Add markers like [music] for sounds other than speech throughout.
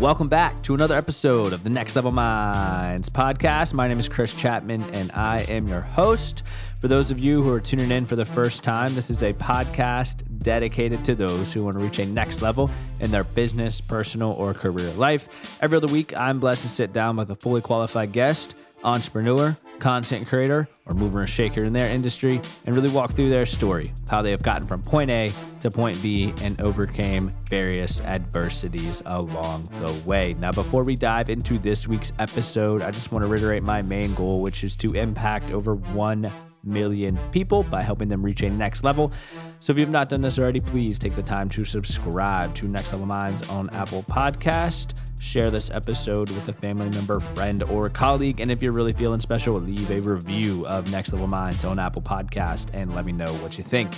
Welcome back to another episode of the Next Level Minds podcast. My name is Chris Chapman and I am your host. For those of you who are tuning in for the first time, this is a podcast dedicated to those who want to reach a next level in their business, personal, or career life. Every other week, I'm blessed to sit down with a fully qualified guest entrepreneur, content creator, or mover and shaker in their industry and really walk through their story, how they have gotten from point A to point B and overcame various adversities along the way. Now, before we dive into this week's episode, I just want to reiterate my main goal, which is to impact over 1 million people by helping them reach a next level. So if you've not done this already, please take the time to subscribe to Next Level Minds on Apple Podcast share this episode with a family member, friend, or colleague. And if you're really feeling special, leave a review of Next Level Minds on Apple Podcast and let me know what you think.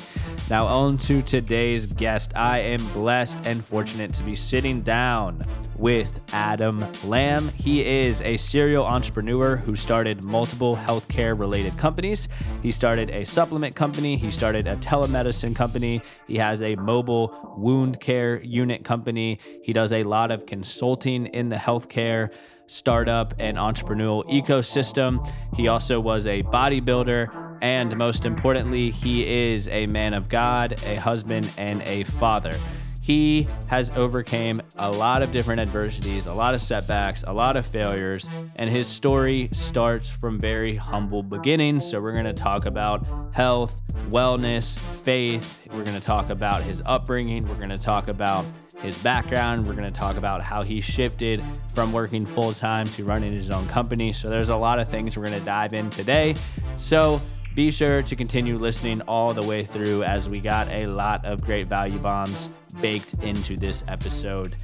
Now, on to today's guest. I am blessed and fortunate to be sitting down with Adam Lamb. He is a serial entrepreneur who started multiple healthcare related companies. He started a supplement company, he started a telemedicine company, he has a mobile wound care unit company. He does a lot of consulting in the healthcare startup and entrepreneurial ecosystem. He also was a bodybuilder. And most importantly, he is a man of God, a husband, and a father he has overcame a lot of different adversities, a lot of setbacks, a lot of failures, and his story starts from very humble beginnings. So we're going to talk about health, wellness, faith. We're going to talk about his upbringing. We're going to talk about his background. We're going to talk about how he shifted from working full time to running his own company. So there's a lot of things we're going to dive in today. So be sure to continue listening all the way through as we got a lot of great value bombs baked into this episode.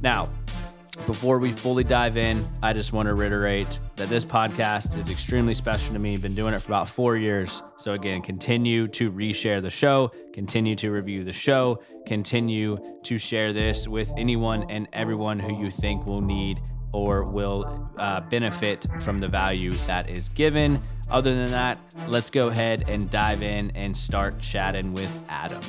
Now, before we fully dive in, I just want to reiterate that this podcast is extremely special to me. Been doing it for about four years. So, again, continue to reshare the show, continue to review the show, continue to share this with anyone and everyone who you think will need or will uh, benefit from the value that is given. Other than that, let's go ahead and dive in and start chatting with Adam.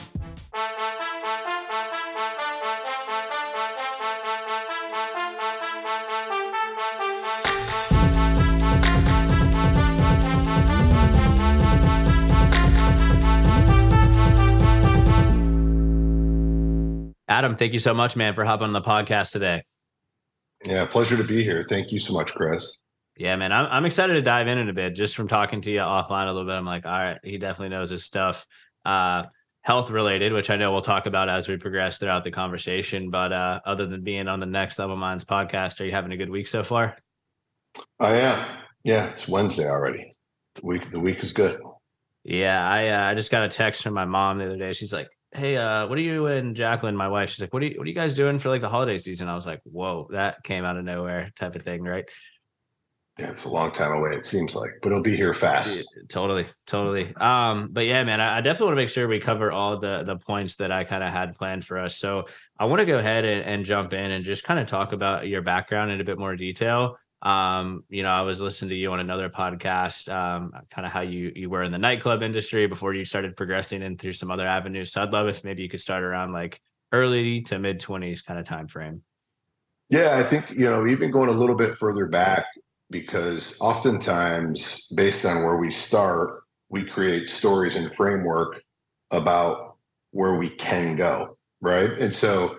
Adam, thank you so much, man, for hopping on the podcast today. Yeah, pleasure to be here. Thank you so much, Chris. Yeah, man, I'm, I'm excited to dive in in a bit. Just from talking to you offline a little bit, I'm like, all right, he definitely knows his stuff. Uh, health related, which I know we'll talk about as we progress throughout the conversation. But uh, other than being on the Next Level Minds podcast, are you having a good week so far? I am. Yeah, it's Wednesday already. The week the week is good. Yeah, I uh, I just got a text from my mom the other day. She's like, "Hey, uh, what are you and Jacqueline, my wife?" She's like, "What are you What are you guys doing for like the holiday season?" I was like, "Whoa, that came out of nowhere," type of thing, right? Yeah, it's a long time away. It seems like, but it'll be here fast. Totally, totally. Um, but yeah, man, I, I definitely want to make sure we cover all the the points that I kind of had planned for us. So I want to go ahead and, and jump in and just kind of talk about your background in a bit more detail. Um, you know, I was listening to you on another podcast, um, kind of how you you were in the nightclub industry before you started progressing and through some other avenues. So I'd love if maybe you could start around like early to mid twenties kind of time frame. Yeah, I think you know, even going a little bit further back, because oftentimes based on where we start we create stories and framework about where we can go right and so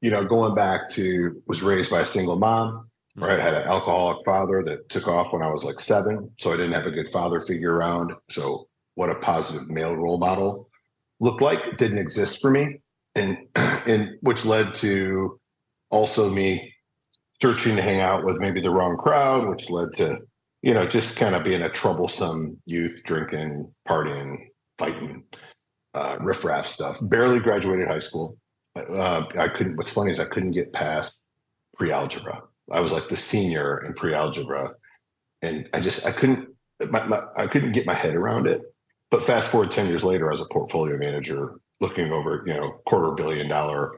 you know going back to was raised by a single mom right I had an alcoholic father that took off when i was like seven so i didn't have a good father figure around so what a positive male role model looked like didn't exist for me and [clears throat] and which led to also me searching to hang out with maybe the wrong crowd, which led to, you know, just kind of being a troublesome youth, drinking, partying, fighting, uh, riffraff stuff. Barely graduated high school. Uh, I couldn't. What's funny is I couldn't get past pre-algebra. I was like the senior in pre-algebra, and I just I couldn't. My, my, I couldn't get my head around it. But fast forward ten years later, as a portfolio manager, looking over you know quarter billion dollar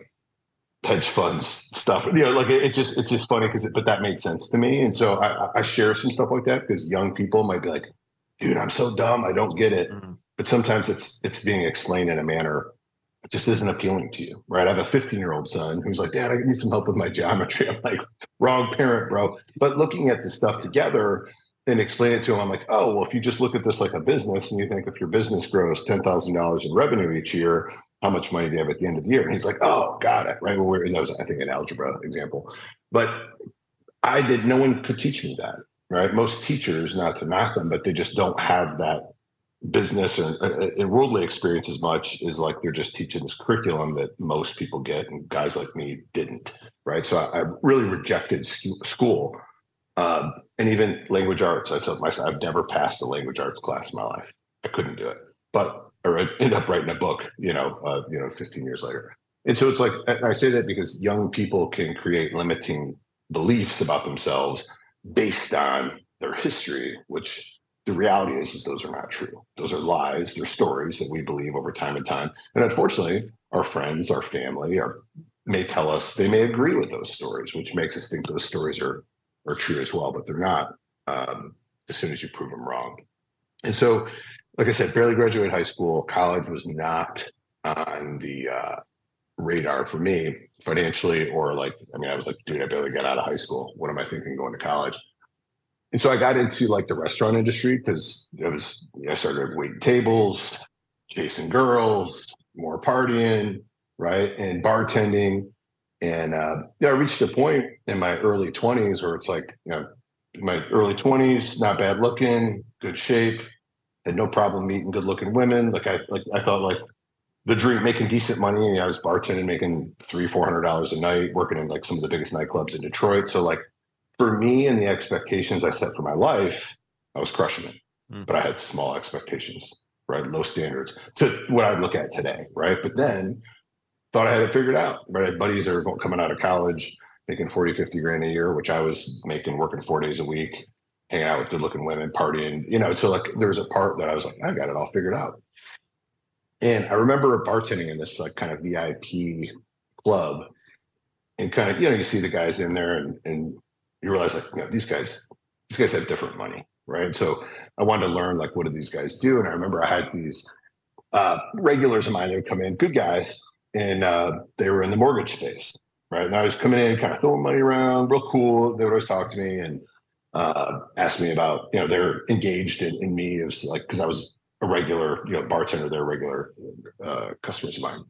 hedge funds stuff. You know, like it, it just it's just funny because it but that made sense to me, and so I, I share some stuff like that because young people might be like, "Dude, I'm so dumb, I don't get it." Mm-hmm. But sometimes it's it's being explained in a manner just isn't appealing to you, right? I have a 15 year old son who's like, Dad, I need some help with my geometry. [laughs] I'm like, wrong parent, bro. But looking at the stuff together and explain it to him, I'm like, oh, well, if you just look at this like a business and you think if your business grows $10,000 in revenue each year, how much money do you have at the end of the year? And he's like, oh, got it. Right. Well, that was, I think, an algebra example. But I did, no one could teach me that. Right. Most teachers, not to knock them, but they just don't have that business and, uh, uh worldly experience as much is like they're just teaching this curriculum that most people get and guys like me didn't right? So i, I really rejected school um, and even language arts. I told myself i've never passed a language arts class in my life. I couldn't do it but I ended up writing a book you know uh, you know 15 years later. And so it's like i say that because young people can create limiting beliefs about themselves based on their history which the reality is, is those are not true. Those are lies. They're stories that we believe over time and time. And unfortunately, our friends, our family, may tell us they may agree with those stories, which makes us think those stories are are true as well, but they're not. Um, as soon as you prove them wrong. And so, like I said, barely graduated high school. College was not on the uh, radar for me financially, or like, I mean, I was like, dude, I barely got out of high school. What am I thinking going to college? And so I got into like the restaurant industry because it was, you know, I started waiting tables, chasing girls, more partying, right? And bartending. And uh, yeah, I reached a point in my early 20s where it's like, you know, my early 20s, not bad looking, good shape, had no problem meeting good looking women. Like I like I thought like the dream making decent money. I was bartending, making three, four hundred dollars a night, working in like some of the biggest nightclubs in Detroit. So like for me and the expectations I set for my life, I was crushing it. Mm. But I had small expectations, right? Low standards to what I'd look at today, right? But then thought I had it figured out, right? I had buddies that were coming out of college making 40, 50 grand a year, which I was making working four days a week, hanging out with good looking women, partying, you know. So like there was a part that I was like, I got it all figured out. And I remember bartending in this like kind of VIP club and kind of, you know, you see the guys in there and, and you realize like, you know, these guys, these guys have different money, right? So I wanted to learn like, what do these guys do? And I remember I had these uh, regulars of mine that would come in, good guys, and uh, they were in the mortgage space, right? And I was coming in, kind of throwing money around, real cool. They would always talk to me and uh, ask me about, you know, they're engaged in, in me as like because I was a regular, you know, bartender. They're regular uh, customers of mine,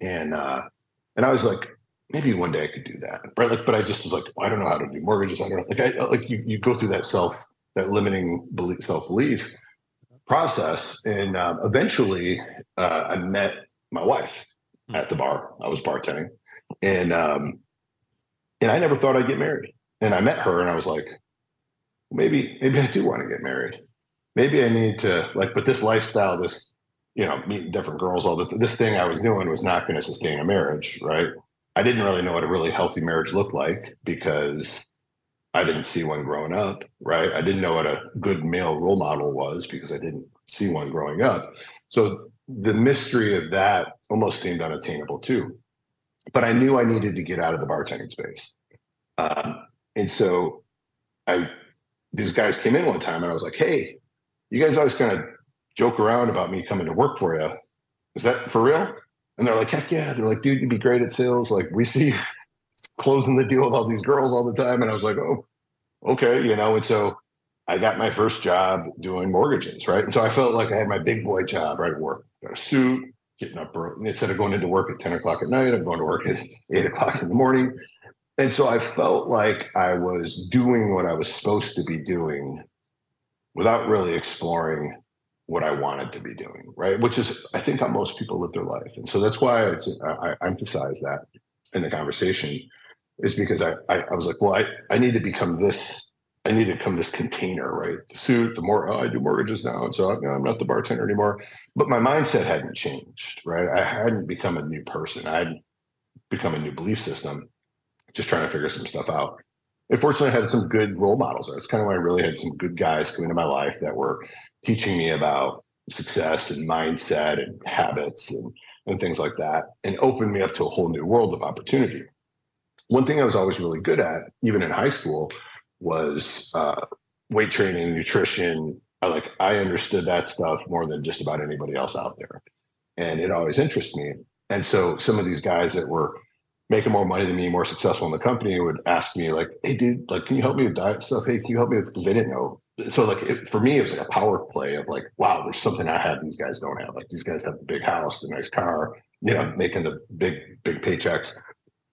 and uh, and I was like, maybe one day I could do that, right? Like, but I just was like, I don't know how to do mortgages. I don't know. Like, I like you, you go through that self, that limiting belief, self belief process, and um, eventually, uh, I met my wife hmm. at the bar. I was bartending, and um, and I never thought I'd get married. And I met her, and I was like, maybe, maybe I do want to get married. Maybe I need to like, but this lifestyle, this you know, meeting different girls, all the this thing I was doing was not going to sustain a marriage, right? I didn't really know what a really healthy marriage looked like because I didn't see one growing up, right? I didn't know what a good male role model was because I didn't see one growing up. So the mystery of that almost seemed unattainable too. But I knew I needed to get out of the bartending space. Um, and so I, these guys came in one time and I was like, hey, you guys always kind of joke around about me coming to work for you. Is that for real? And they're like, heck yeah. They're like, dude, you'd be great at sales. Like we see [laughs] closing the deal with all these girls all the time. And I was like, oh, okay, you know. And so I got my first job doing mortgages, right? And so I felt like I had my big boy job, right? Work, got a suit, getting up early. Instead of going into work at 10 o'clock at night, I'm going to work at [laughs] eight o'clock in the morning. And so I felt like I was doing what I was supposed to be doing without really exploring what I wanted to be doing, right? Which is, I think, how most people live their life, and so that's why I, I, emphasize that in the conversation, is because I, I, I was like, well, I I need to become this. I need to become this container, right? The suit, the more oh, I do mortgages now, and so I'm not the bartender anymore. But my mindset hadn't changed, right? I hadn't become a new person. I hadn't become a new belief system. Just trying to figure some stuff out unfortunately I had some good role models. That's kind of why I really had some good guys come into my life that were teaching me about success and mindset and habits and, and things like that and opened me up to a whole new world of opportunity. One thing I was always really good at, even in high school, was uh, weight training, nutrition. I like I understood that stuff more than just about anybody else out there. and it always interests me. And so some of these guys that were making more money than me, more successful in the company, would ask me like, "Hey, dude, like, can you help me with diet stuff? Hey, can you help me with?" Because they didn't know. So like it, for me, it was like a power play of like, "Wow, there's something I have these guys don't have." Like these guys have the big house, the nice car, you know, making the big big paychecks.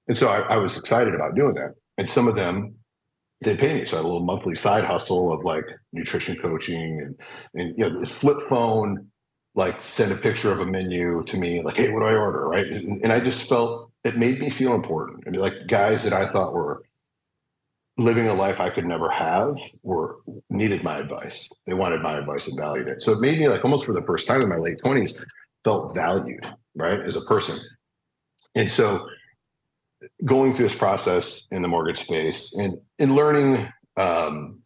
And so I, I was excited about doing that. And some of them they pay me. So I had a little monthly side hustle of like nutrition coaching and and you know, flip phone, like send a picture of a menu to me, like, hey, what do I order? Right. And, and I just felt it made me feel important. I mean, like guys that I thought were living a life I could never have were needed my advice. They wanted my advice and valued it. So it made me like almost for the first time in my late 20s, felt valued, right, as a person. And so going through this process in the mortgage space and in learning um,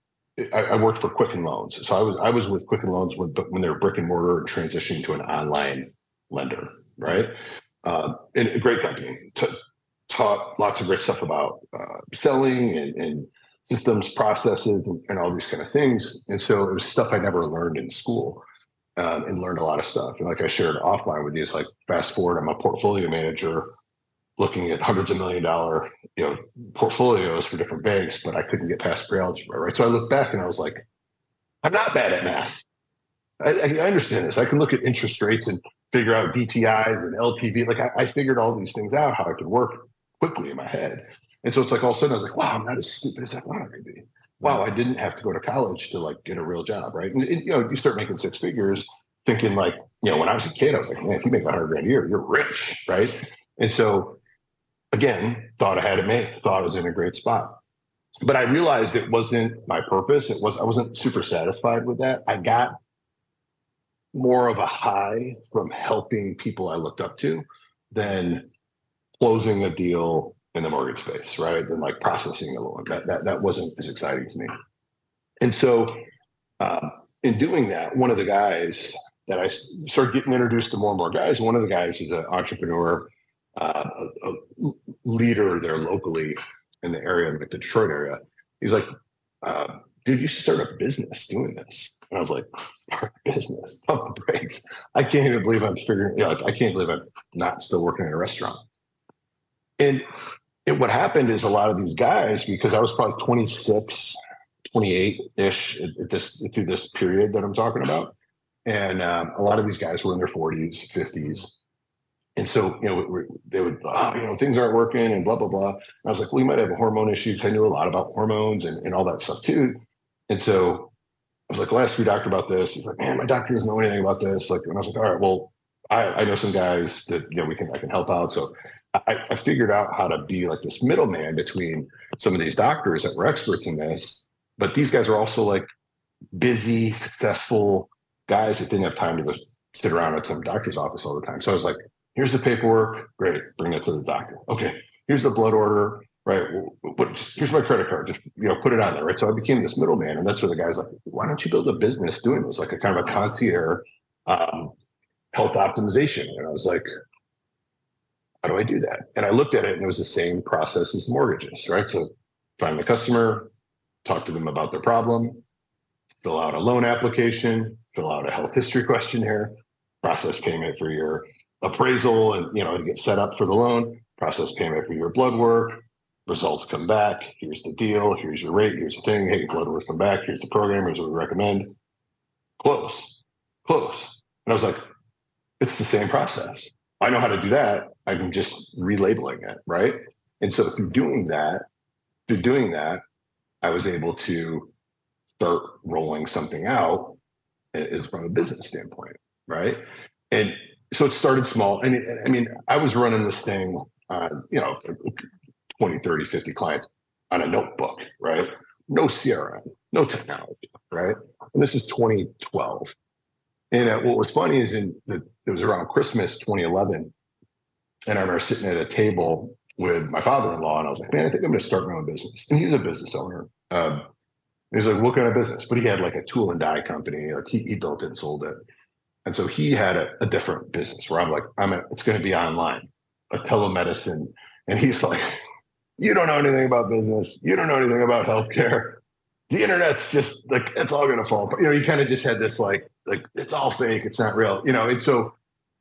I, I, worked for Quicken Loans. So I was I was with Quicken Loans when, when they were brick and mortar and transitioning to an online lender, right? Uh, and a great company. T- taught lots of great stuff about uh, selling and, and, systems, processes, and, and, all these kind of things. And so it was stuff I never learned in school. Um, and learned a lot of stuff. And like I shared offline with you, it's like fast forward, I'm a portfolio manager looking at hundreds of million dollar you know portfolios for different banks, but I couldn't get past pre-algebra, right? So I looked back and I was like, I'm not bad at math. I, I understand this. I can look at interest rates and figure out DTIs and LTV. Like I, I, figured all these things out how I could work quickly in my head. And so it's like all of a sudden I was like, wow, I'm not as stupid as I thought I could be. Wow, I didn't have to go to college to like get a real job, right? And, and you know, you start making six figures, thinking like, you know, when I was a kid, I was like, man, if you make a hundred grand a year, you're rich, right? And so again, thought I had it made, thought I was in a great spot. But I realized it wasn't my purpose. It was I wasn't super satisfied with that. I got more of a high from helping people I looked up to than closing a deal in the mortgage space, right? And like processing a loan. That that that wasn't as exciting to me. And so, uh, in doing that, one of the guys that I started getting introduced to more and more guys. One of the guys is an entrepreneur uh, a, a, leader there locally in the area, like the Detroit area. He's like, uh, dude, you should start a business doing this. And I was like, start a business, pump the brakes. I can't even believe I'm figuring, you know, I can't believe I'm not still working in a restaurant. And, what happened is a lot of these guys, because I was probably 26, 28 ish at, at this through this period that I'm talking about. And um, a lot of these guys were in their 40s, 50s, and so, you know, they would, oh, you know, things aren't working and blah, blah, blah. And I was like, well, you might have a hormone issue because I knew a lot about hormones and, and all that stuff too. And so was like, ask your doctor about this. He's like, man, my doctor doesn't know anything about this. Like, and I was like, all right, well, I, I know some guys that, you know, we can, I can help out. So I, I figured out how to be like this middleman between some of these doctors that were experts in this. But these guys are also like busy, successful guys that didn't have time to go sit around at some doctor's office all the time. So I was like, Here's the paperwork. Great. Bring it to the doctor. Okay. Here's the blood order. Right. Here's my credit card. Just you know, put it on there. Right. So I became this middleman, and that's where the guy's like, "Why don't you build a business doing this, like a kind of a concierge um, health optimization?" And I was like, "How do I do that?" And I looked at it, and it was the same process as mortgages. Right. So find the customer, talk to them about their problem, fill out a loan application, fill out a health history questionnaire, process payment for your appraisal and you know get set up for the loan process payment for your blood work results come back. Here's the deal. Here's your rate. Here's the thing. Hey blood work come back. Here's the program. Here's what we recommend. Close. Close. And i was like it's the same process. I know how to do that. I'm just relabeling it right? And so through doing that through doing that i was able to start rolling something out is from a business standpoint right? And so it started small. And it, I mean, I was running this thing, uh, you know, 20, 30, 50 clients on a notebook, right? No CRM, no technology, right? And this is 2012. And uh, what was funny is in the, it was around Christmas 2011. And I remember sitting at a table with my father-in-law and I was like, man, I think I'm going to start my own business. And he's a business owner. Um, he's like, what kind of business? But he had like a tool and die company. Like he, he built it and sold it. And so he had a, a different business where I'm like, I'm a, it's going to be online, a telemedicine. And he's like, you don't know anything about business. You don't know anything about healthcare. The internet's just like, it's all to fall. But, you know, he kind of just had this like, like, it's all fake. It's not real, you know? And so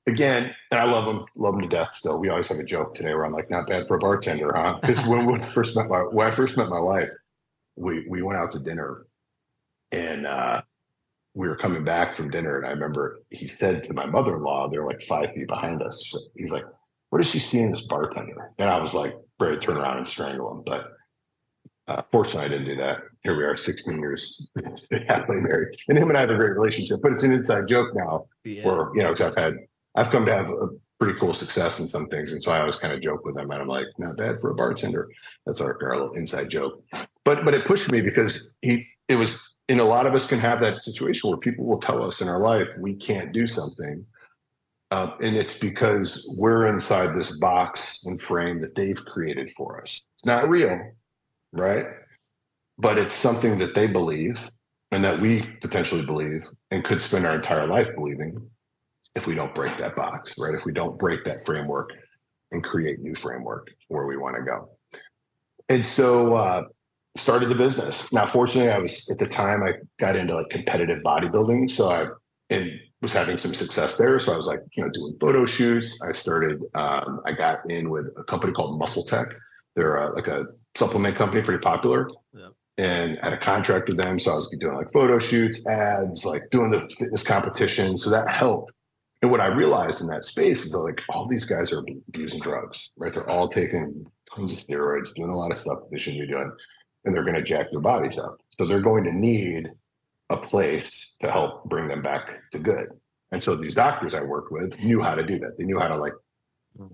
again, and I love them, love them to death. Still, we always have a joke today where I'm like, not bad for a bartender, huh? Because when, when I first met my when I first met my wife, we we went out to dinner, and uh, we were coming back from dinner, and I remember he said to my mother-in-law, they're like five feet behind us. He's like, "What does she see in this bartender?" And I was like, ready to turn around and strangle him, but uh, fortunately, I didn't do that. Here we are, 16 years [laughs] happily married, and him and I have a great relationship. But it's an inside joke now, yeah. where you know, because I've had, I've come to have a pretty cool success in some things, and so I always kind of joke with him, and I'm like, not bad for a bartender. That's our, our little inside joke. But but it pushed me because he, it was, and a lot of us can have that situation where people will tell us in our life we can't do something. Uh, and it's because we're inside this box and frame that they've created for us. It's not real right? But it's something that they believe and that we potentially believe and could spend our entire life believing if we don't break that box, right? If we don't break that framework and create new framework where we want to go. And so uh started the business. Now fortunately I was at the time I got into like competitive bodybuilding. So I and was having some success there. So I was like, you know, doing photo shoots. I started um, I got in with a company called Muscle Tech. They're uh, like a supplement company, pretty popular. Yeah. And had a contract with them. So I was doing like photo shoots, ads, like doing the fitness competition. So that helped. And what I realized in that space is that like all these guys are abusing drugs, right? They're all taking tons of steroids, doing a lot of stuff they shouldn't be doing, and they're going to jack their bodies up. So they're going to need a place to help bring them back to good. And so these doctors I worked with knew how to do that. They knew how to like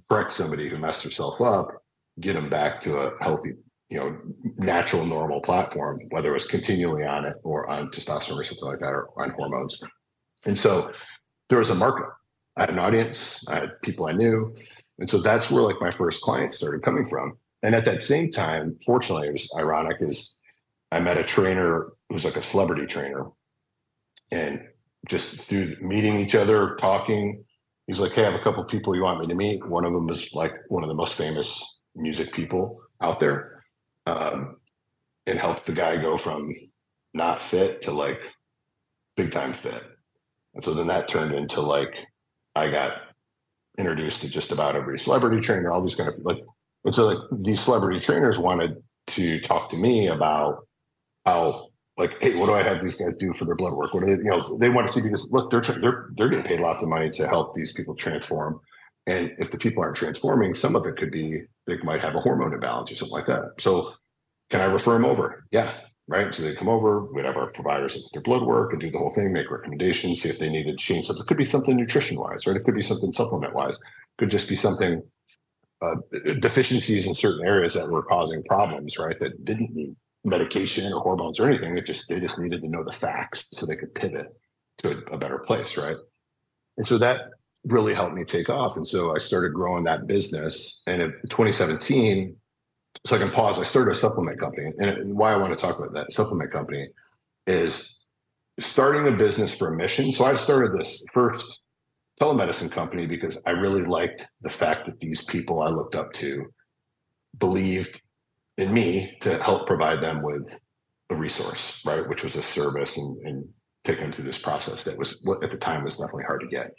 correct somebody who messed herself up, get them back to a healthy you know, natural, normal platform, whether it was continually on it or on testosterone or something like that, or on hormones. And so there was a market. I had an audience, I had people I knew. And so that's where like my first clients started coming from. And at that same time, fortunately, it was ironic is I met a trainer was like a celebrity trainer. And just through meeting each other, talking, he's like, Hey, I have a couple people you want me to meet. One of them is like one of the most famous music people out there um, and helped the guy go from not fit to like big time fit. And so then that turned into like I got introduced to just about every celebrity trainer, all these kind of like, and so like these celebrity trainers wanted to talk to me about how like, hey, what do I have these guys do for their blood work? What do they, you know, they want to see because look, they're they're they're getting paid lots of money to help these people transform. And if the people aren't transforming, some of it could be they might have a hormone imbalance or something like that. So can I refer them over? Yeah. Right. So they come over, we'd have our providers look at their blood work and do the whole thing, make recommendations, see if they needed to change something. It could be something nutrition wise, right? It could be something supplement wise. Could just be something uh, deficiencies in certain areas that were causing problems, right? That didn't need medication or hormones or anything. It just they just needed to know the facts so they could pivot to a, a better place, right? And so that really helped me take off. And so I started growing that business. And in 2017, so I can pause. I started a supplement company, and why I want to talk about that supplement company is starting a business for a mission. So I started this first telemedicine company because I really liked the fact that these people I looked up to believed in me to help provide them with a resource, right? Which was a service and, and take them through this process that was what at the time was definitely hard to get.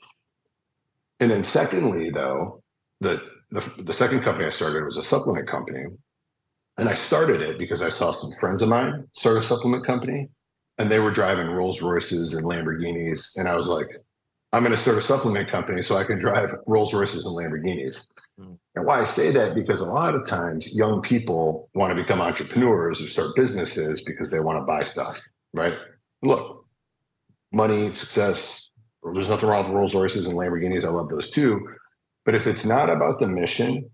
And then secondly, though, the the, the second company I started was a supplement company and I started it because I saw some friends of mine start a supplement company and they were driving Rolls Royces and Lamborghinis. And I was like, I'm going to start a supplement company so I can drive Rolls Royces and Lamborghinis. Mm. And why I say that, because a lot of times young people want to become entrepreneurs or start businesses because they want to buy stuff, right? Look, money, success, there's nothing wrong with Rolls Royces and Lamborghinis. I love those too. But if it's not about the mission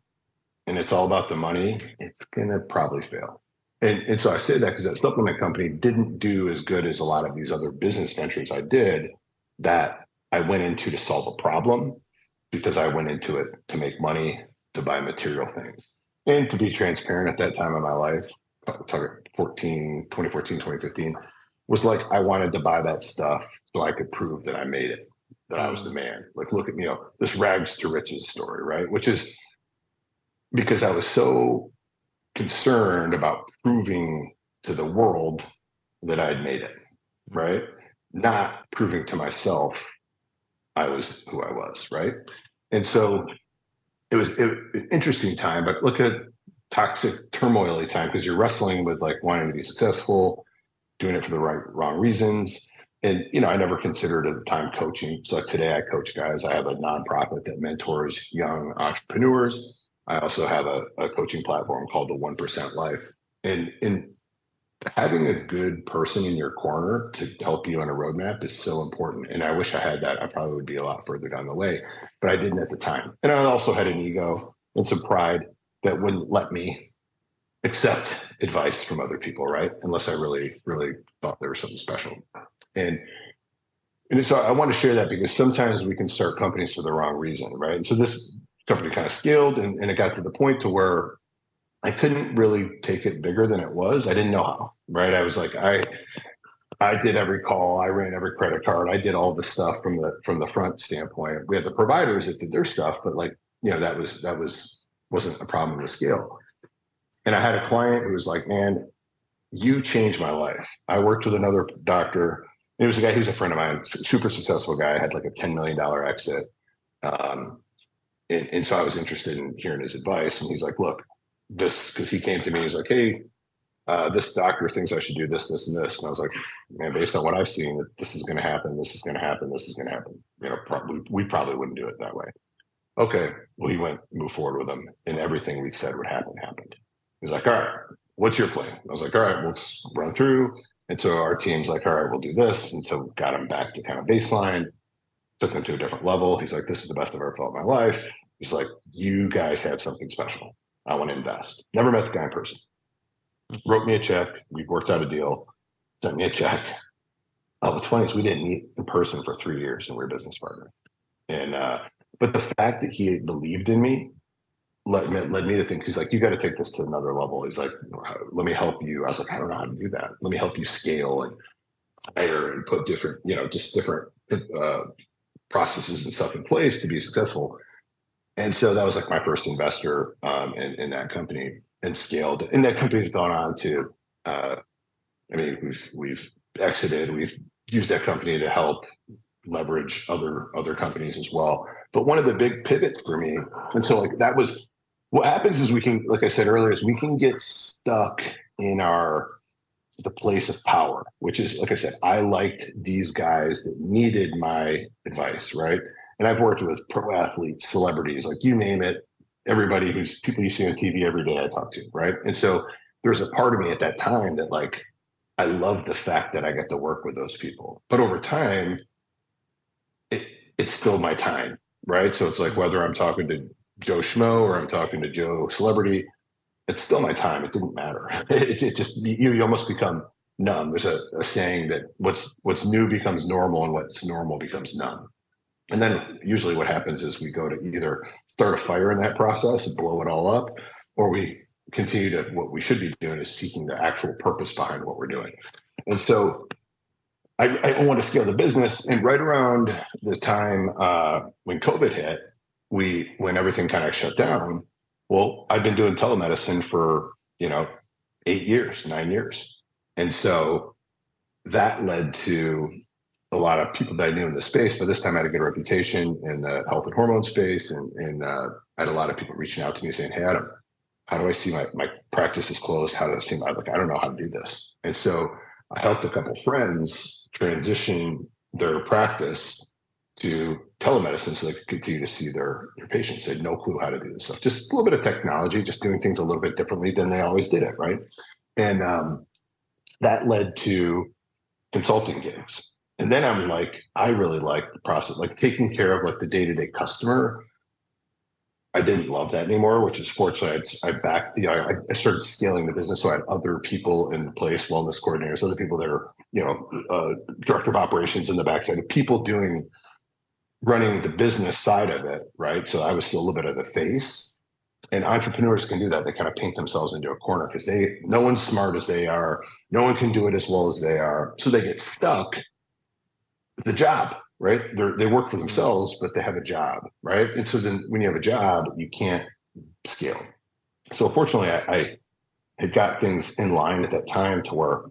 and it's all about the money, it's gonna probably fail. And, and so I say that because that supplement company didn't do as good as a lot of these other business ventures I did that I went into to solve a problem because I went into it to make money, to buy material things. And to be transparent at that time in my life, 14, 2014, 2015, was like I wanted to buy that stuff so I could prove that I made it, that I was the man. Like, look at me, you know, this rags to riches story, right? Which is because I was so concerned about proving to the world that I'd made it, right? Not proving to myself I was who I was, right? And so it was it, interesting time, but look at toxic, turmoily time because you're wrestling with like wanting to be successful, doing it for the right wrong reasons. And you know, I never considered at the time coaching. So like today I coach guys. I have a nonprofit that mentors young entrepreneurs. I also have a, a coaching platform called the One Percent Life. And in having a good person in your corner to help you on a roadmap is so important. And I wish I had that. I probably would be a lot further down the way, but I didn't at the time. And I also had an ego and some pride that wouldn't let me accept advice from other people, right? Unless I really, really thought there was something special. And and so I want to share that because sometimes we can start companies for the wrong reason, right? And so this company kind of scaled and, and it got to the point to where I couldn't really take it bigger than it was. I didn't know how, right? I was like, I I did every call, I ran every credit card, I did all the stuff from the from the front standpoint. We had the providers that did their stuff, but like, you know, that was that was wasn't a problem with scale. And I had a client who was like, man, you changed my life. I worked with another doctor. It was a guy who's a friend of mine, super successful guy, had like a $10 million exit. Um, and, and so I was interested in hearing his advice. And he's like, look, this, because he came to me, he's like, hey, uh, this doctor thinks I should do this, this, and this. And I was like, man, based on what I've seen, this is going to happen. This is going to happen. This is going to happen. You know, probably we probably wouldn't do it that way. Okay. Well, he went, move forward with him, and everything we said would happen happened. He's like, all right, what's your plan? I was like, all right, let's run through. And so our team's like, all right, we'll do this. And so got him back to kind of baseline, took him to a different level. He's like, this is the best I've ever felt in my life. He's like, you guys have something special. I want to invest. Never met the guy in person. Wrote me a check. We worked out a deal. Sent me a check. Oh, what's funny is we didn't meet in person for three years and we are business partners. And uh, but the fact that he believed in me led me, led me to think he's like, you got to take this to another level. He's like, let me help you. I was like, I don't know how to do that. Let me help you scale and hire and put different, you know, just different uh, processes and stuff in place to be successful. And so that was like my first investor um, in, in that company and scaled. And that company's gone on to, uh, I mean, we've we've exited. We've used that company to help leverage other other companies as well. But one of the big pivots for me, and so like that was what happens is we can, like I said earlier, is we can get stuck in our the place of power, which is like I said, I liked these guys that needed my advice, right? And I've worked with pro athletes, celebrities, like you name it, everybody who's people you see on TV every day I talk to, right? And so there's a part of me at that time that like I love the fact that I get to work with those people. But over time, it it's still my time, right? So it's like whether I'm talking to Joe Schmo or I'm talking to Joe Celebrity, it's still my time. It didn't matter. [laughs] It, it just you, you almost become numb. There's a, a, saying that what's what's new becomes normal and what's normal becomes numb. And then usually what happens is we go to either start a fire in that process and blow it all up, or we continue to what we should be doing is seeking the actual purpose behind what we're doing. And so I, I want to scale the business. And right around the time uh, when COVID hit, we when everything kind of shut down, well, I've been doing telemedicine for you know eight years, nine years, and so that led to a lot of people that I knew in the space. But this time, I had a good reputation in the health and hormone space, and and uh, I had a lot of people reaching out to me saying, "Hey, Adam, how do I see my my practice is closed? How do I see my like? I don't know how to do this." And so I helped a couple friends transition their practice to telemedicine so they could continue to see their, their patients. They had no clue how to do this stuff. Just a little bit of technology, just doing things a little bit differently than they always did it, right? And um, that led to consulting gigs. And then I'm like, I really like the process, like taking care of like the day-to-day customer. I didn't love that anymore, which is fortunately I, I back, you know, I, I, started scaling the business. So I had other people in place, wellness coordinators, other people that are, you know, uh, director of operations in the backside, people doing running the business side of it, right? So I was still a little bit of the face. And entrepreneurs can do that. They kind of paint themselves into a corner because they no one's smart as they are, no one can do it as well as they are. So they get stuck the job, right? They they work for themselves, but they have a job, right? And so then when you have a job, you can't scale. So fortunately, I, I had got things in line at that time to where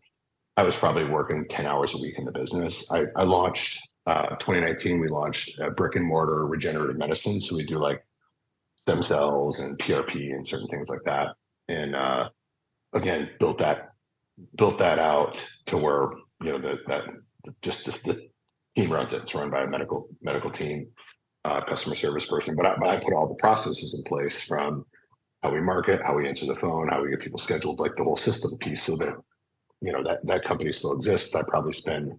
I was probably working 10 hours a week in the business. I, I launched uh, 2019, we launched brick and mortar regenerative medicine. So we do like stem cells and PRP and certain things like that. And uh, again, built that built that out to where you know that that just the, the, team runs it. It's run by a medical medical team, uh, customer service person. But I, but I put all the processes in place from how we market, how we answer the phone, how we get people scheduled, like the whole system piece, so that you know that that company still exists. I probably spend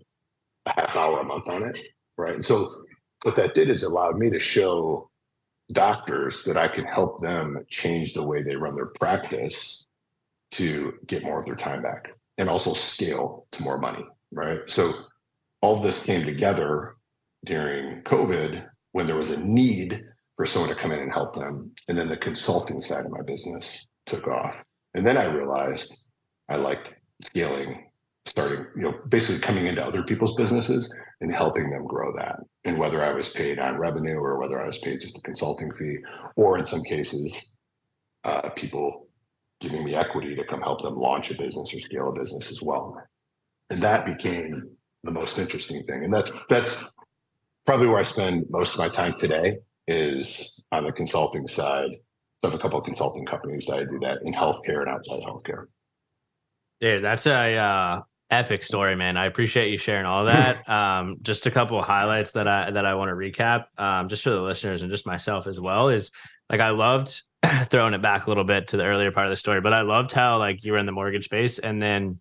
a half hour a month on it, right? And so what that did is allowed me to show doctors that I can help them change the way they run their practice to get more of their time back and also scale to more money, right? So all this came together during COVID when there was a need for someone to come in and help them. And then the consulting side of my business took off. And then I realized I liked scaling, starting, you know, basically coming into other people's businesses and helping them grow that. And whether I was paid on revenue or whether I was paid just a consulting fee, or in some cases, uh, people giving me equity to come help them launch a business or scale a business as well. And that became the most interesting thing. And that's that's probably where I spend most of my time today is on the consulting side. I have a couple of consulting companies that I do that in healthcare and outside healthcare. Dude, that's a uh, epic story, man. I appreciate you sharing all that. [laughs] Um, just a couple of highlights that I that I want to recap, um, just for the listeners and just myself as well. Is like I loved [clears throat] throwing it back a little bit to the earlier part of the story, but I loved how like you were in the mortgage space and then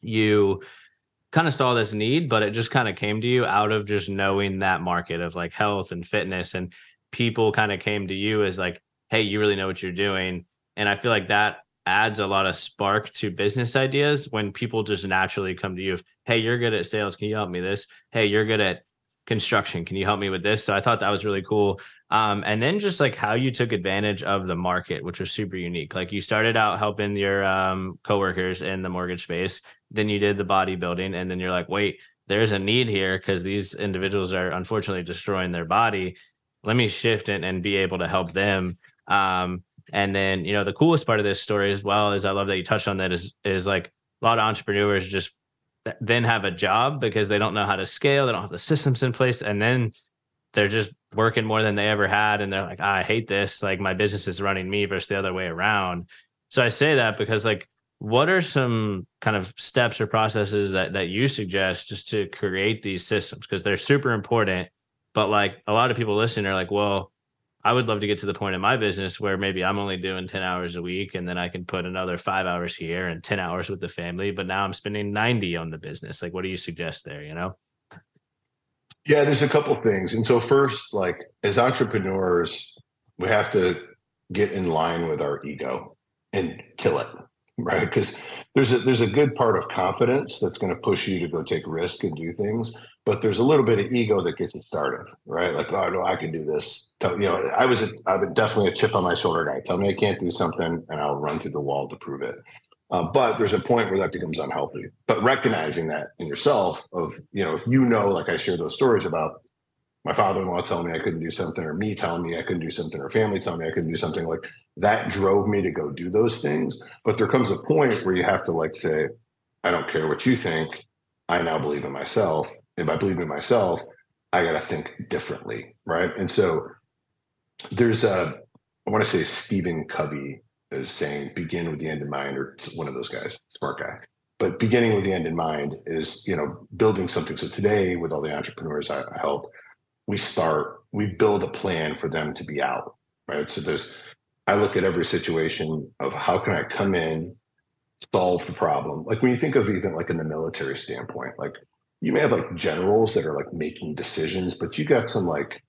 you kind of saw this need, but it just kind of came to you out of just knowing that market of like health and fitness and people kind of came to you as like, hey, you really know what you're doing. And I feel like that adds a lot of spark to business ideas when people just naturally come to you. If, hey, you're good at sales. Can you help me this? Hey, you're good at construction. Can you help me with this? So I thought that was really cool. Um, and then just like how you took advantage of the market, which was super unique. Like you started out helping your um, coworkers in the mortgage space, then you did the bodybuilding, and then you're like, wait, there's a need here because these individuals are unfortunately destroying their body. Let me shift it and be able to help them. Um, and then, you know, the coolest part of this story as well is I love that you touched on that is is like a lot of entrepreneurs just then have a job because they don't know how to scale, they don't have the systems in place, and then they're just working more than they ever had. And they're like, I hate this. Like my business is running me versus the other way around. So I say that because like what are some kind of steps or processes that that you suggest just to create these systems because they're super important but like a lot of people listening are like well I would love to get to the point in my business where maybe I'm only doing 10 hours a week and then I can put another five hours here and 10 hours with the family. But now I'm spending 90 on the business. Like, what do you suggest there? You know? Yeah, there's a couple things. And so, first, like as entrepreneurs, we have to get in line with our ego and kill it right because there's a there's a good part of confidence that's going to push you to go take risk and do things but there's a little bit of ego that gets you started right like oh no i can do this you know i was a, i was definitely a chip on my shoulder guy tell me i can't do something and i'll run through the wall to prove it uh, but there's a point where that becomes unhealthy but recognizing that in yourself of you know if you know like i share those stories about my father-in-law telling me I couldn't do something, or me telling me I couldn't do something, or family telling me I couldn't do something, like that drove me to go do those things. But there comes a point where you have to like say, I don't care what you think. I now believe in myself. And by believing in myself, I got to think differently. Right. And so there's a, I want to say Stephen Covey is saying begin with the end in mind, or one of those guys, smart guy. But beginning with the end in mind is, you know, building something. So today, with all the entrepreneurs I, I help, we start, we build a plan for them to be out, right? So there's, I look at every situation of how can I come in, solve the problem. Like when you think of even like in the military standpoint, like you may have like generals that are like making decisions, but you got some like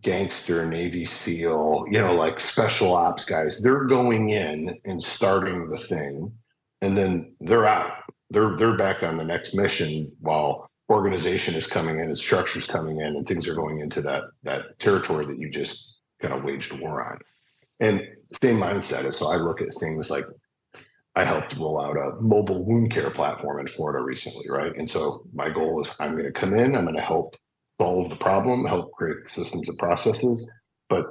gangster, Navy SEAL, you know, like special ops guys. They're going in and starting the thing, and then they're out. They're they're back on the next mission while organization is coming in and structures coming in and things are going into that that territory that you just kind of waged war on and same mindset so i look at things like i helped roll out a mobile wound care platform in florida recently right? And so my goal is i'm going to come in i'm going to help solve the problem help create systems and processes but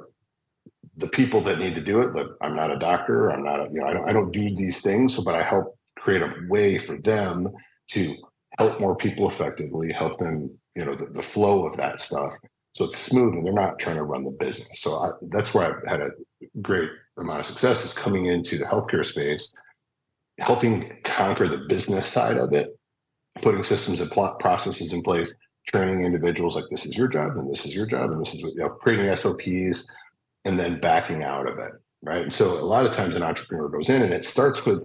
the people that need to do it look i'm not a doctor i'm not a, you know I don't, I don't do these things so but i help create a way for them to help more people effectively, help them you know the, the flow of that stuff. So it's smooth and they're not trying to run the business. So I, that's where i've had a great amount of success is coming into the healthcare space helping conquer the business side of it putting systems and plot processes in place training individuals like this is your job and this is your job and this is what, you know creating sops and then backing out of it right? And so a lot of times an entrepreneur goes in and it starts with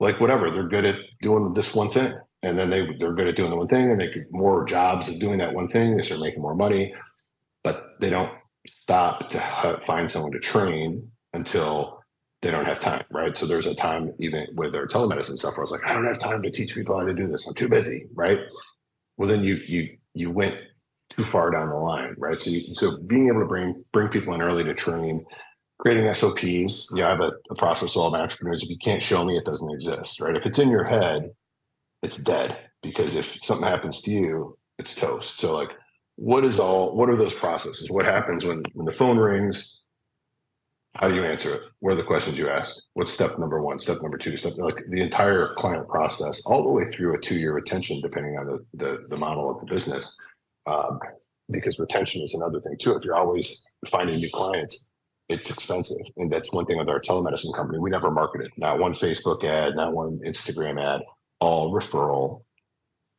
like whatever they're good at doing this one thing and then they they're good at doing the one thing and they get more jobs of doing that one thing they start making more money but they don't stop to find someone to train until they don't have time right so there's a time even with their telemedicine stuff where i was like i don't have time to teach people how to do this i'm too busy right well then you you you went too far down the line right so you, so being able to bring bring people in early to train creating SOPs. Yeah, I have a, a process for all my entrepreneurs. If you can't show me, it doesn't exist, right? If it's in your head, it's dead because if something happens to you, it's toast. So like, what is all? What are those processes? What happens when when the phone rings? How do you answer it? What are the questions you ask? What's step number one? Step number two? Step like the entire client process, all the way through a two-year retention, depending on the the, the model of the business. Um, because retention is another thing too. If you're always finding new clients, it's expensive. And that's one thing with our telemedicine company. We never marketed, not one Facebook ad, not one Instagram ad, all referral,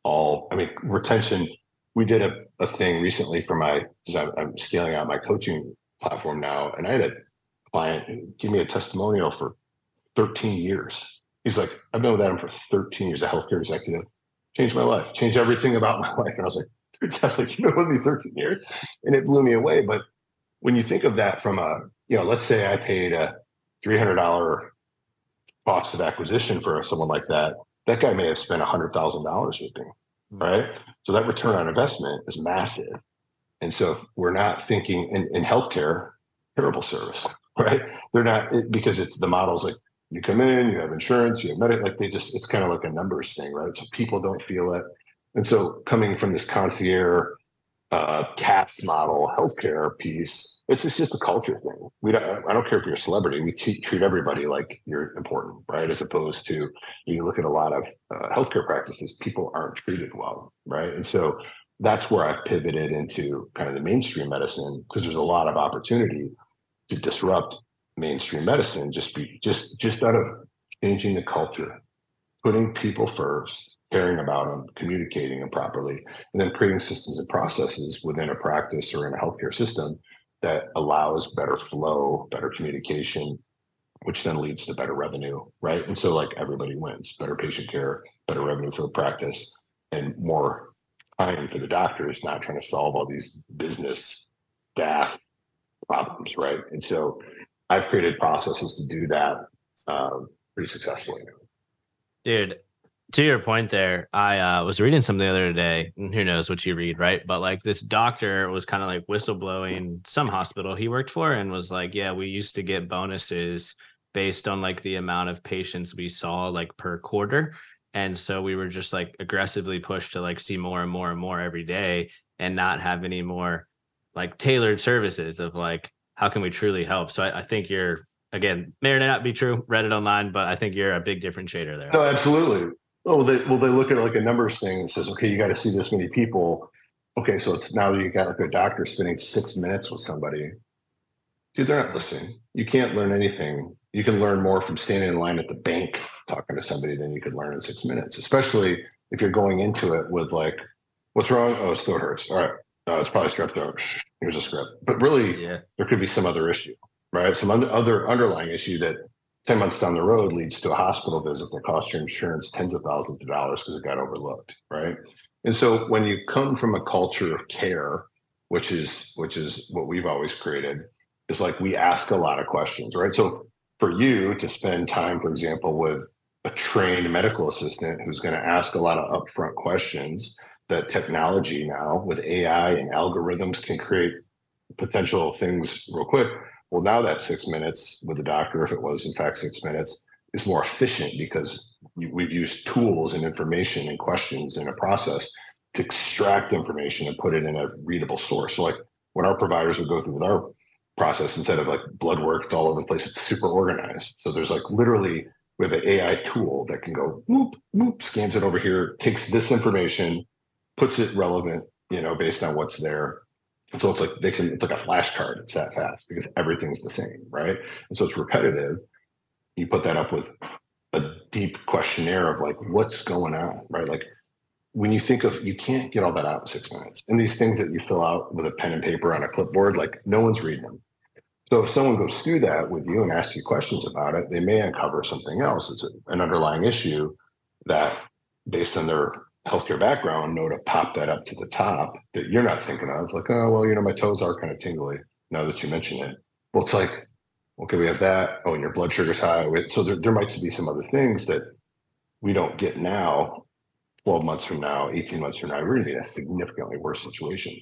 all, I mean, retention. We did a, a thing recently for my, because I'm, I'm scaling out my coaching platform now. And I had a client give me a testimonial for 13 years. He's like, I've been with Adam for 13 years, a healthcare executive, changed my life, changed everything about my [laughs] life. And I was like, dude, like, you've been with me 13 years. And it blew me away. But when you think of that from a you know, let's say I paid a three hundred dollar cost of acquisition for someone like that. That guy may have spent hundred thousand dollars with me, hmm. right? So that return on investment is massive. And so if we're not thinking in, in healthcare, terrible service, [laughs] right? They're not because it's the models like you come in, you have insurance, you have medic, like they just it's kind of like a numbers thing, right? So people don't feel it. And so coming from this concierge uh, caste model healthcare piece, it's just, just a culture thing. We don't, I don't care if you're a celebrity. We treat everybody like you're important, right? As opposed to you look at a lot of uh, healthcare practices, people aren't treated well, right? And so that's where I pivoted into kind of the mainstream medicine because there's a lot of opportunity to disrupt mainstream medicine just be just just out of changing the culture, putting people first, caring about them, communicating them properly, and then creating systems and processes within a practice or in a healthcare system that allows better flow, better communication, which then leads to better revenue, right? And so like everybody wins, better patient care, better revenue for the practice, and more time for the doctors not trying to solve all these business staff problems, right? And so I've created processes to do that um, pretty successfully. Dude, to your point there, I uh, was reading something the other day. And who knows what you read, right? But like this doctor was kind of like whistleblowing some hospital he worked for and was like, yeah, we used to get bonuses based on like the amount of patients we saw like per quarter. And so we were just like aggressively pushed to like see more and more and more every day and not have any more like tailored services of like, how can we truly help? So I, I think you're again, may or may not be true, read it online, but I think you're a big differentiator there. No, absolutely. Oh, they well they look at like a numbers thing and says, okay, you got to see this many people. Okay, so it's now you got like a doctor spending six minutes with somebody. Dude, they're not listening. You can't learn anything. You can learn more from standing in line at the bank talking to somebody than you could learn in six minutes, especially if you're going into it with like, what's wrong? Oh, it still hurts. All right. Uh, it's probably strep throat. Here's a script. But really, yeah. there could be some other issue, right? Some other underlying issue that 10 months down the road leads to a hospital visit that costs your insurance tens of thousands of dollars because it got overlooked right and so when you come from a culture of care which is which is what we've always created is like we ask a lot of questions right so for you to spend time for example with a trained medical assistant who's going to ask a lot of upfront questions that technology now with ai and algorithms can create potential things real quick well, now that six minutes with the doctor, if it was in fact six minutes, is more efficient because we've used tools and information and questions in a process to extract information and put it in a readable source. So, like when our providers would go through with our process, instead of like blood work, it's all over the place. It's super organized. So there's like literally we have an AI tool that can go whoop whoop, scans it over here, takes this information, puts it relevant you know, based on what's there. And so it's like they can, it's like a flashcard. It's that fast because everything's the same, right? And so it's repetitive. You put that up with a deep questionnaire of like, what's going on, right? Like when you think of, you can't get all that out in six minutes. And these things that you fill out with a pen and paper on a clipboard, like no one's reading them. So if someone goes through that with you and asks you questions about it, they may uncover something else. It's an underlying issue that, based on their healthcare background, know to pop that up to the top that you're not thinking of. Like, oh, well, you know, my toes are kind of tingly now that you mention it. Well, it's like, okay, we have that. Oh, and your blood sugar's high. So there, there might be some other things that we don't get now. 12 months from now, 18 months from now, we're be in a significantly worse situation.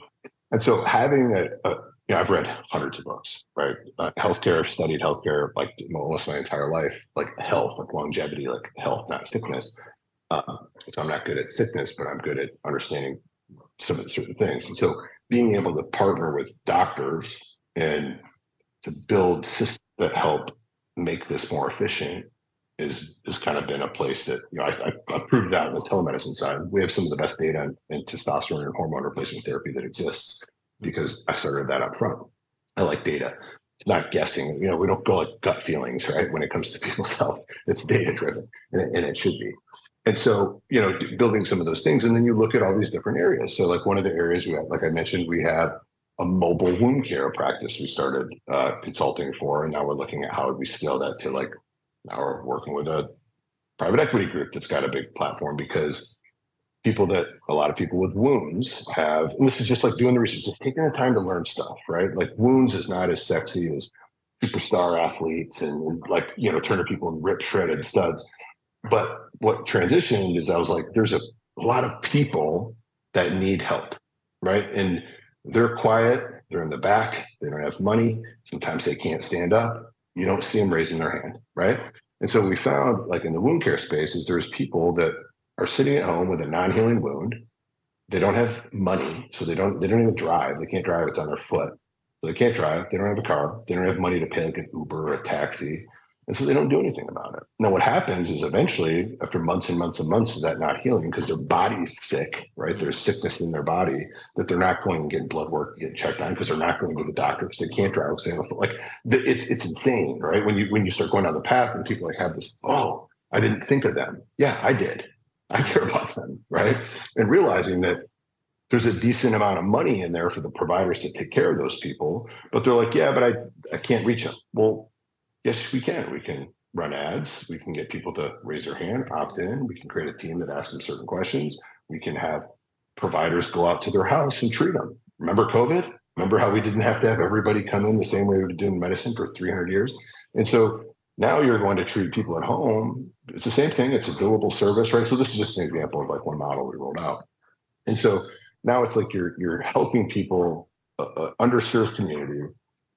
And so having a, a you know, I've read hundreds of books, right? Uh, healthcare, studied healthcare like almost my entire life, like health, like longevity, like health, not sickness. Uh, so I'm not good at sickness, but I'm good at understanding some certain things. And so being able to partner with doctors and to build systems that help make this more efficient is has kind of been a place that you know I, I, proved out on the telemedicine side. We have some of the best data in, in testosterone and hormone replacement therapy that exists because I started that up front. I like data. It's not guessing. You know, we don't go like gut feelings, right? When it comes to people's [laughs] health, it's data driven, and and it should be. And so, you know, building some of those things, and then you look at all these different areas. So, like one of the areas we have, like I mentioned, we have a mobile wound care practice we started uh, consulting for, and now we're looking at how would we scale that to like now we're working with a private equity group that's got a big platform because people that a lot of people with wounds have, and this is just like doing the research, just taking the time to learn stuff, right? Like wounds is not as sexy as superstar athletes and like, you know, turning people in rip shredded studs. But what transitioned is I was like, there's a, lot of people that need help, right? And they're quiet, they're in the back, they don't have money, sometimes they can't stand up. You don't see them raising their hand, right? And so we found like in the wound care space is there's people that are sitting at home with a non-healing wound. They don't have money, so they don't they don't even drive. They can't drive; it's on their foot. So they can't drive. They don't have a car. They don't have money to pay like an Uber or a taxi, and so they don't do anything about it. Now, what happens is eventually, after months and months and months of that not healing, because their body's sick, right? There's sickness in their body that they're not going and getting blood work, get checked on, because they're not going to the doctor because they can't drive. They have. Like it's it's insane, right? When you when you start going down the path and people like have this, oh, I didn't think of them. Yeah, I did. I [laughs] care about them, right? And realizing that there's a decent amount of money in there for the providers to take care of those people, but they're like, yeah, but I I can't reach them. Well, yes, we can. We can run ads. We can get people to raise their hand, opt in. We can create a team that asks them certain questions. We can have providers go out to their house and treat them. Remember COVID? Remember how we didn't have to have everybody come in the same way we been doing medicine for 300 years? And so now you're going to treat people at home. It's the same thing. It's a billable service, right? So this is just an example of like one model we rolled out. And so now it's like you're you're helping people, uh, uh, underserved community.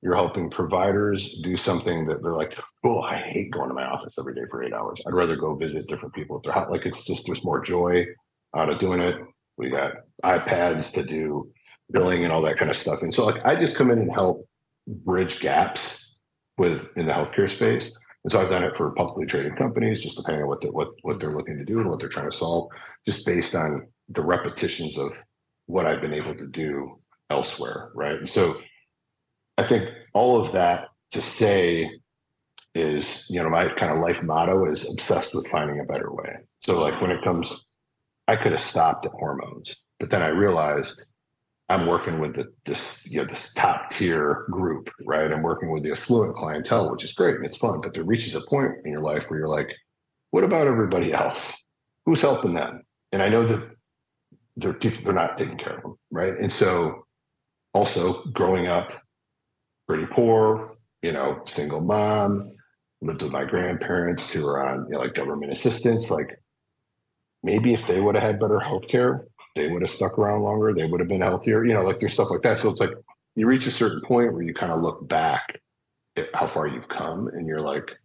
You're helping providers do something that they're like, oh, I hate going to my office every day for eight hours. I'd rather go visit different people at their house. Like it's just there's more joy out of doing it. We got iPads to do billing and all that kind of stuff. And so like I just come in and help bridge gaps with in the healthcare space and so I've done it for publicly traded companies, just depending on what what what they're looking to do and what they're trying to solve, just based on the repetitions of what I've been able to do elsewhere, right? And so I think all of that to say is, you know, my kind of life motto is obsessed with finding a better way. So like when it comes, I could have stopped at hormones, but then I realized I'm working with the, this, you know, this top tier group, right? I'm working with the affluent clientele, which is great and it's fun. But there reaches a point in your life where you're like, what about everybody else? Who's helping them? And I know that there are people they're not taking care of them, right? And so also growing up pretty poor, you know, single mom, lived with my grandparents who were on, you know, like government assistance, like maybe if they would have had better health care, they would have stuck around longer. They would have been healthier. You know, like there's stuff like that. So it's like you reach a certain point where you kind of look back at how far you've come and you're like,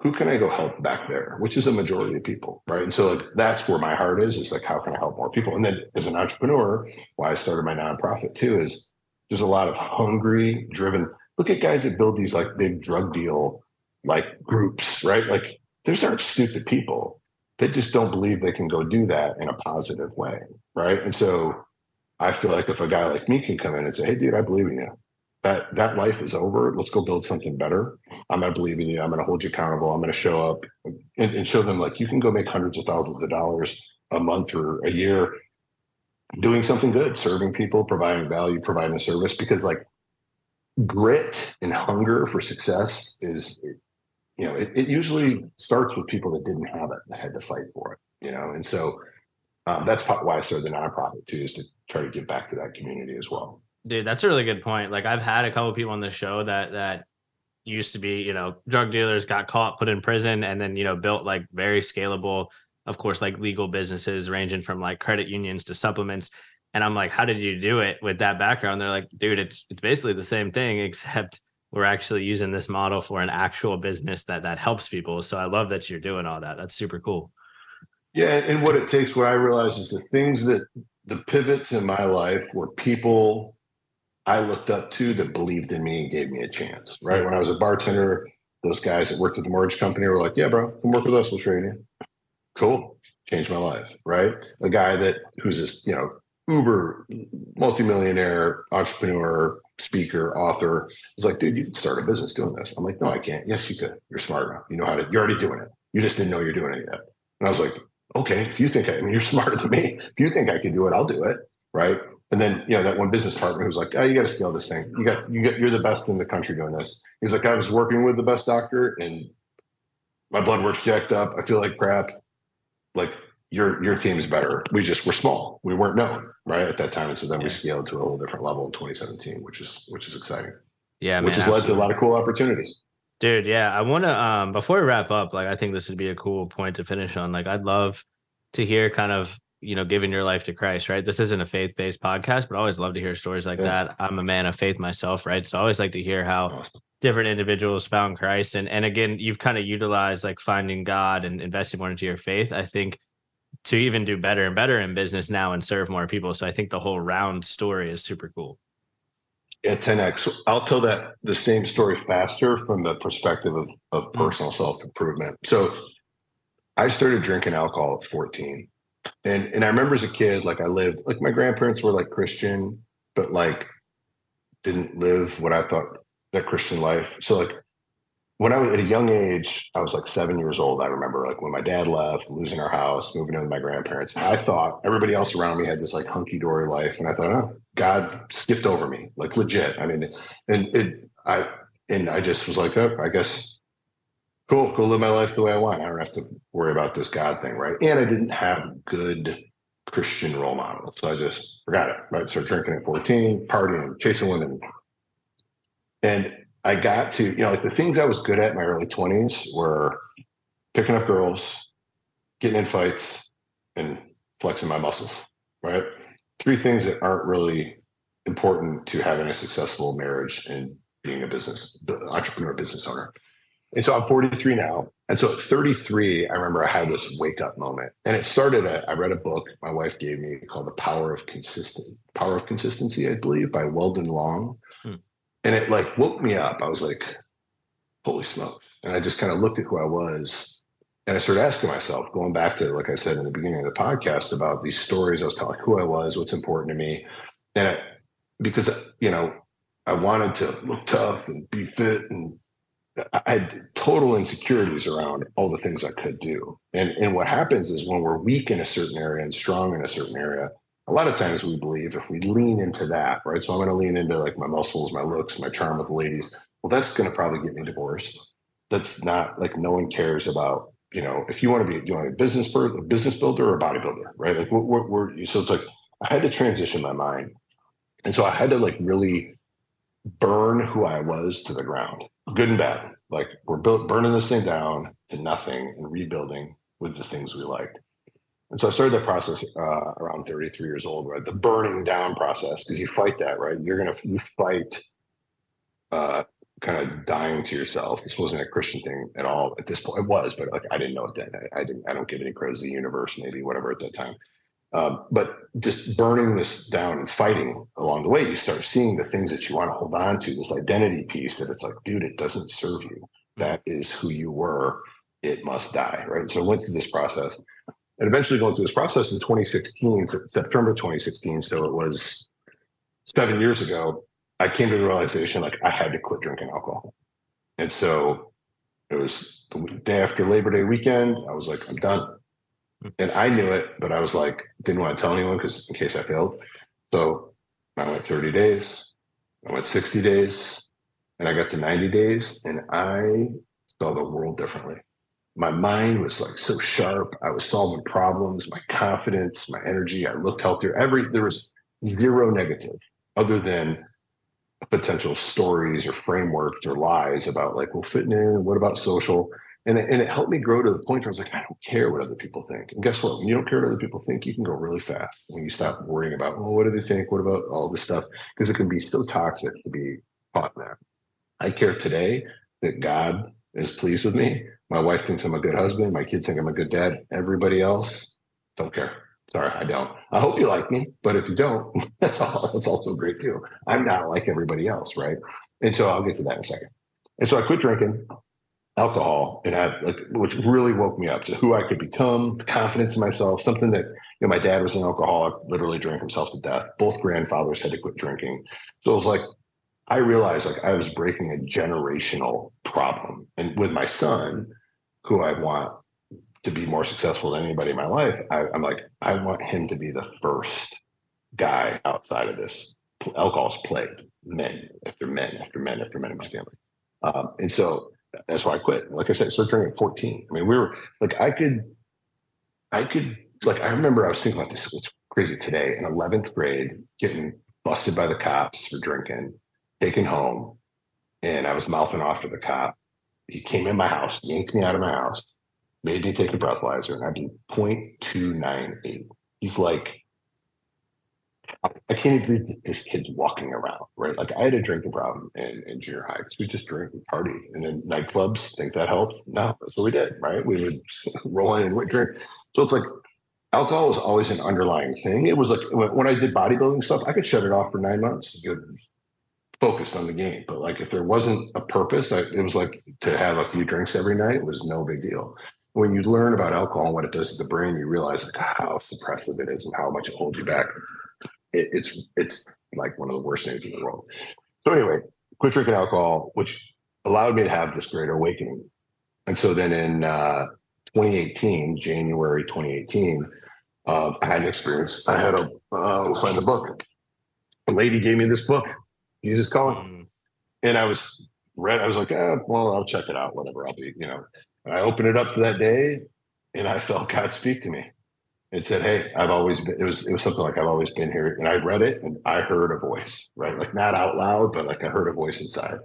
who can I go help back there? Which is a majority of people, right? And so like that's where my heart is. Is like how can I help more people? And then as an entrepreneur, why I started my nonprofit too is there's a lot of hungry, driven. Look at guys that build these like big drug deal like groups, right? Like these aren't stupid people they just don't believe they can go do that in a positive way right and so I feel like if a guy like me can come in and say, "Hey, dude, I believe in you," that that life is over. Let's go build something better. I'm gonna believe in you. I'm gonna hold you accountable. I'm gonna show up and, and show them like you can go make hundreds of thousands of dollars a month or a year doing something good, serving people, providing value, providing a service. Because like grit and hunger for success is, you know, it, it usually starts with people that didn't have it, that had to fight for it. You know, and so um, that's why I started the nonprofit too, is to try to give back to that community as well. Dude, that's a really good point. Like I've had a couple people on the show that that used to be, you know, drug dealers got caught, put in prison, and then you know built like very scalable, of course, like legal businesses ranging from like credit unions to supplements. And I'm like, how did you do it with that background? They're like, dude, it's it's basically the same thing, [laughs] except we're actually using this model for an actual business that that helps people. So I love that you're doing all that. That's super cool. Yeah, and what it takes, what I realize is the things that the pivots in my life were people I looked up to that believed in me and gave me a chance. Right when I was a bartender, those guys that worked at the mortgage company were like, "Yeah, bro, come work with us. We'll train you." Cool, changed my life. Right, a guy that who's this, you know, uber multimillionaire entrepreneur, speaker, author is like, "Dude, you can start a business doing this." I'm like, "No, I can't." Yes, you could. You're smart enough. You know how to. You're already doing it. You just didn't know you're doing it yet. And I was like, "Okay, if you think I, I mean, you're [laughs] smarter than me. If you think I can do it, I'll do it." Right and then, you know, that one business partner who's like, "Oh, you got to scale this thing. You got, you got, you're the best in the country doing this." He's like, "I was working with the best doctor, and my blood work's jacked up. I feel like crap. Like your your team's better. We just were small. We weren't known right at that time, and so then yeah. we scaled to a whole different level in 2017, which is which is exciting. Yeah, which man, has absolutely. led to a lot of cool opportunities. Dude, yeah, I want to um before we wrap up, like I think this would be a cool point to finish on. Like I'd love to hear kind of you know, giving your life to Christ, right? This isn't a faith based podcast, but I always love to hear stories like yeah. that. I'm a man of faith myself, right? So I always like to hear how awesome. Different individuals found Christ. And and again, you've kind of utilized like finding God and investing more into your faith. I think to even do better and better in business now and serve more people. So I think the whole round story is super cool. Yeah, 10x. I'll tell that the same story faster from the perspective of, of mm. personal mm. self improvement. So I started drinking alcohol at 14 and and I remember as a kid, like I lived like my grandparents were like Christian, but like didn't live what I thought that Christian life. So like when I was at a young age, I was like seven years old. I remember like when my dad left, losing our house, moving in with my grandparents. I thought everybody else around me had this like hunky dory life, and I thought, oh, God skipped over me, like legit. I mean, and it, I and I just was like, oh, I guess cool, go live my life the way I want. I don't have to worry about this God thing, right? And I didn't have good Christian role models. So I just forgot it, right? Started drinking at 14, partying, chasing women. And I got to, you know, like the things I was good at in my early 20s were picking up girls, getting in fights, and flexing my muscles, right? Three things that aren't really important to having a successful marriage and being a business entrepreneur, business owner. And so I'm 43 now. And so at 33, I remember I had this wake up moment. And it started at I read a book my wife gave me called The Power of Consistent Power of Consistency, I believe, by Weldon Long. And it like woke me up. I was like, holy smokes. And I just kind of looked at who I was. And I started asking myself, going back to, like I said in the beginning of the podcast, about these stories I was telling, who I was, what's important to me. And I, because, you know, I wanted to look tough and be fit and I had total insecurities around all the things I could do. And and what happens is when we're weak in a certain area and strong in a certain area, a lot of times we believe if we lean into that, right? So I'm going to lean into like my muscles, my looks, my charm with the ladies. Well, that's going to probably get me divorced. That's not like no one cares about. You know, if you want to be, you want a business person, a business builder or a bodybuilder, right? Like we're, we're so it's like I had to transition my mind, and so I had to like really burn who I was to the ground good and bad. Like we're built, burning this thing down to nothing and rebuilding with the things we liked. And so I started that process uh, around 33 years old, right? The burning down process, because you fight that, right? You're gonna you fight uh, kind of dying to yourself. This wasn't a Christian thing at all at this point. It was, but like I didn't know it then. I, I didn't. I don't give any credit to the universe, maybe whatever at that time. Um, but just burning this down and fighting along the way, you start seeing the things that you want to hold on to, this identity piece that it's like, dude, it doesn't serve you. That is who you were. It must die. Right. So I went through this process. And eventually going through this process in 2016, September 2016. So it was seven years ago. I came to the realization like I had to quit drinking alcohol, and so it was the day after Labor Day weekend. I was like, I'm done, and I knew it, but I was like, didn't want to tell anyone because in case I failed. So I went 30 days, I went 60 days, and I got to 90 days, and I saw the world differently my mind was like so sharp. I was solving problems, my confidence, my energy. I looked healthier. Every there was zero negative other than potential stories or frameworks or lies about like, well, fitness, what about social? And it, and it helped me grow to the point where I was like, I don't care what other people think. And guess what? When you don't care what other people think, you can go really fast when you stop worrying about, well, what do they think? What about all this stuff? Because it can be so toxic to be caught in that. I care today that God is pleased with me my wife thinks I'm a good husband. My kids think I'm a good dad. Everybody else don't care. Sorry, I don't. I hope you like me, but if you don't, [laughs] that's all. That's also great too. I'm not like everybody else, right? And so I'll get to that in a second. And so I quit drinking alcohol, and I like, which really woke me up to who I could become, confidence in myself, something that you know, my dad was an alcoholic, literally drank himself to death. Both grandfathers had to quit drinking. So it was like I realized like I was breaking a generational problem. And with my son, who I want to be more successful than anybody in my life, I, am like, I want him to be the first guy outside of this. Alcohol's plagued men after men after men after men in my family. Um, and so that's why I quit. Like I said, I started drinking at 14. I mean, we were like, I could, I could, like, I remember I was thinking about this. It's crazy today in 11th grade, getting busted by the cops for drinking, taken home, and I was mouthing off to the cop he came in my house, yanked me out of my house, made me take a breathalyzer, and I did 0.298. He's like, I can't believe this kid's walking around, right? Like I had a drinking problem in, in junior high because we just drink and party. And then nightclubs, think that helped? No, that's what we did, right? We would [laughs] roll in and drink. So it's like alcohol was always an underlying thing. It was like when, when I did bodybuilding stuff, I could shut it off for nine months. Good focused on the game. But like if there wasn't a purpose, I, it was like to have a few drinks every night it was no big deal. When you learn about alcohol and what it does to the brain, you realize like how suppressive it is and how much it holds you back. It, it's it's like one of the worst things in the world. So anyway, quit drinking alcohol, which allowed me to have this greater awakening. And so then in uh, 2018, January 2018, uh, I had an experience. I had a uh, find the book. A lady gave me this book Jesus calling. Mm. And I was read, I was like, eh, well, I'll check it out, whatever. I'll be, you know. And I opened it up that day and I felt God speak to me. It said, Hey, I've always been it was it was something like I've always been here. And I read it and I heard a voice, right? Like not out loud, but like I heard a voice inside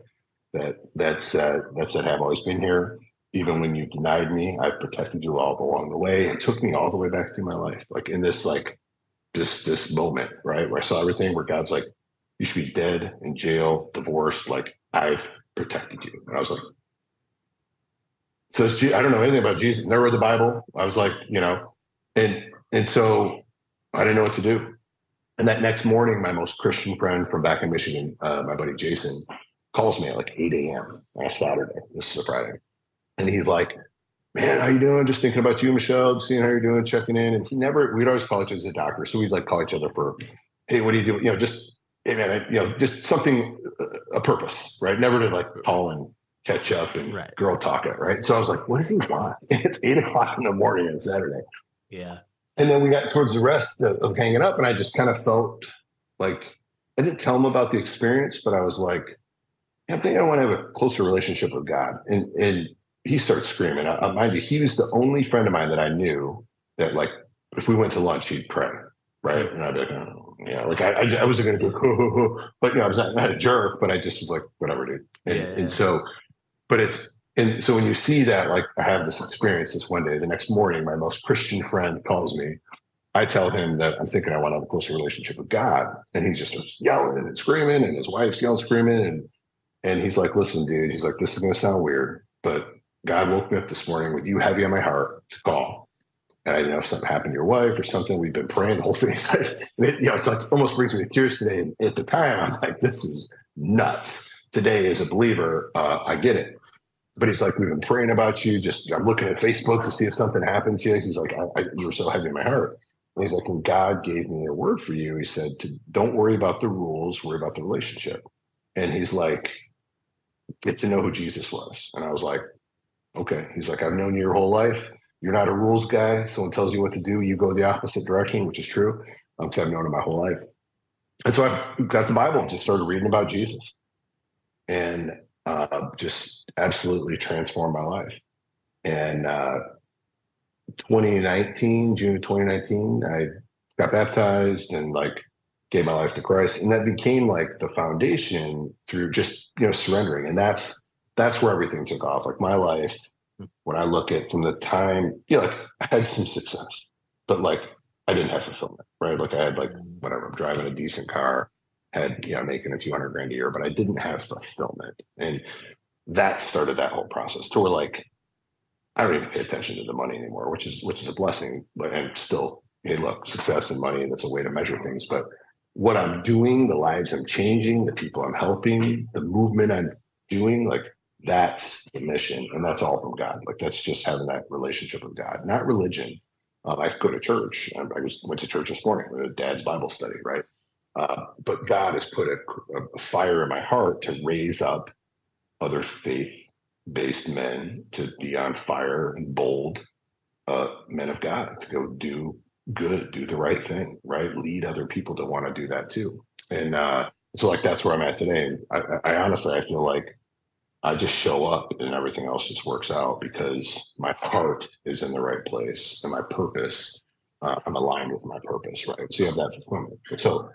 that that said that said, I've always been here. Even when you denied me, I've protected you all along the way and took me all the way back through my life. Like in this like this this moment, right? Where I saw everything where God's like, you should be dead in jail, divorced. Like I've protected you. And I was like, so I don't know anything about Jesus. Never read the Bible. I was like, you know, and and so I didn't know what to do. And that next morning, my most Christian friend from back in Michigan, uh, my buddy Jason, calls me at like 8 a.m. on a Saturday. This is a Friday. And he's like, Man, how you doing? Just thinking about you, Michelle, seeing how you're doing, checking in. And he never, we'd always call each other as a doctor. So we'd like call each other for, hey, what do you do? You know, just and you know, just something, uh, a purpose, right? Never to like call and catch up and right. girl talk it, right? So I was like, what does he want? [laughs] It's eight o'clock in the morning on Saturday. Yeah. And then we got towards the rest of, of hanging up, and I just kind of felt like I didn't tell him about the experience, but I was like, I think I want to have a closer relationship with God. And and he starts screaming. I, I mind you, he was the only friend of mine that I knew that like if we went to lunch, he'd pray, right? Hmm. And I'd be like, oh, you know, like I, I, I wasn't going to go, but you know, I was not, not, a jerk, but I just was like, whatever, dude. And, yeah, and so, but it's, and so when you see that, like I have this experience this one day, the next morning, my most Christian friend calls me. I tell him that I'm thinking I want to have a closer relationship with God. And he just starts yelling and screaming, and his wife's yelling, screaming. And and he's like, listen, dude, he's like, this is gonna sound weird, but God woke me up this morning with you heavy on my heart to call and I didn't know if something happened to your wife or something. We've been praying the whole thing. [laughs] [laughs] it, you know, it's like almost brings me to tears today. And at the time, I'm like, this is nuts. Today, as a believer, uh, I get it. but he's like, we've been praying about you. Just I'm looking at Facebook to see if something happens here. He's like, I, I, you were so heavy in my heart. And he's like, when God gave me a word for you, he said, to, don't worry about the rules, worry about the relationship. And he's like, get to know who Jesus was. And I was like, okay. He's like, I've known you your whole life. You're not a rules guy. Someone tells you what to do, you go the opposite direction, which is true. Um, I've known him my whole life. And so I got the Bible and just started reading about Jesus. And uh, just absolutely transformed my life. And uh, 2019, June of 2019, I got baptized and like gave my life to Christ, and that became like the foundation through just you know surrendering, and that's that's where everything took off. Like my life, when I look at from the time, you know, like I had some success, but like I didn't have fulfillment, right? Like I had like mm. whatever, I'm driving a decent car, had you know making a few hundred grand a year, but I didn't have fulfillment, and that started that whole process. To where like I don't even pay attention to the money anymore, which is which is a blessing, but and still, hey, look, success and money that's a way to measure things. But what I'm doing, the lives I'm changing, the people I'm helping, the movement I'm doing, like that's the mission, and that's all from God. Like that's just having that relationship with God, not religion. Um, I go to church. I, just went to church this morning. with Dad's Bible study, right? Uh, but God has put a, a, fire in my heart to raise up other faith-based men to be on fire and bold uh, men of God to go do good, do the right thing, right? Lead other people to want to do that too. And uh, so, like that's where I'm at today. I, I honestly, I feel like I just show up and everything else just works out because my heart is in the right place and my purpose. Uh, I'm aligned with my purpose, right? So you have that fulfillment. So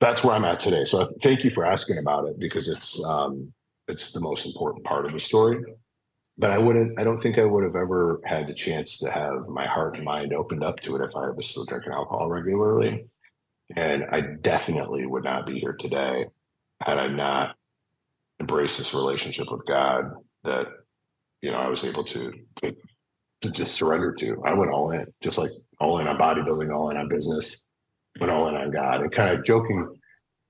that's where I'm at today. So I thank you for asking about it because it's um, it's the most important part of the story. But I wouldn't. I don't think I would have ever had the chance to have my heart and mind opened up to it if I was still drinking alcohol regularly. And I definitely would not be here today had I not embraced this relationship with God that you know I was able to to, to just surrender to. I went all in, just like all in on bodybuilding, all in on business went all in on God and kind of joking,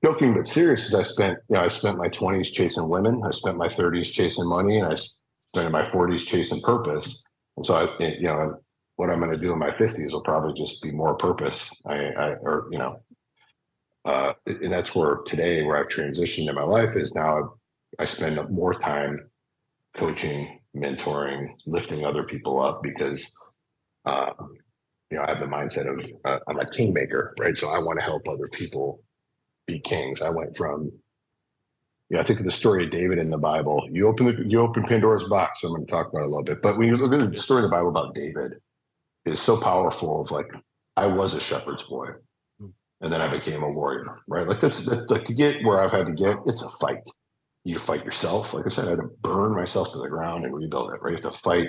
joking but serious. As I spent, you know, I spent my twenties chasing women, I spent my thirties chasing money, and I spent my forties chasing purpose. And so I, you know, what I'm going to do in my fifties will probably just be more purpose. I, I or you know, uh, and that's where today, where I've transitioned in my life, is now I spend more time coaching, mentoring, lifting other people up because uh, you know, I have the mindset of uh, I'm a kingmaker, right? So I want to help other people be kings. I went from, you know, I think of the story of David in the Bible. You open the, you open Pandora's box. So I'm going to talk about it a little bit. But when you look at the story in the Bible about David, it's so powerful. Of like, I was a shepherd's boy, and then I became a warrior, right? Like that's, that's like to get where I've had to get. It's a fight. You fight yourself. Like I said, I had to burn myself to the ground and rebuild it. Right, you have to fight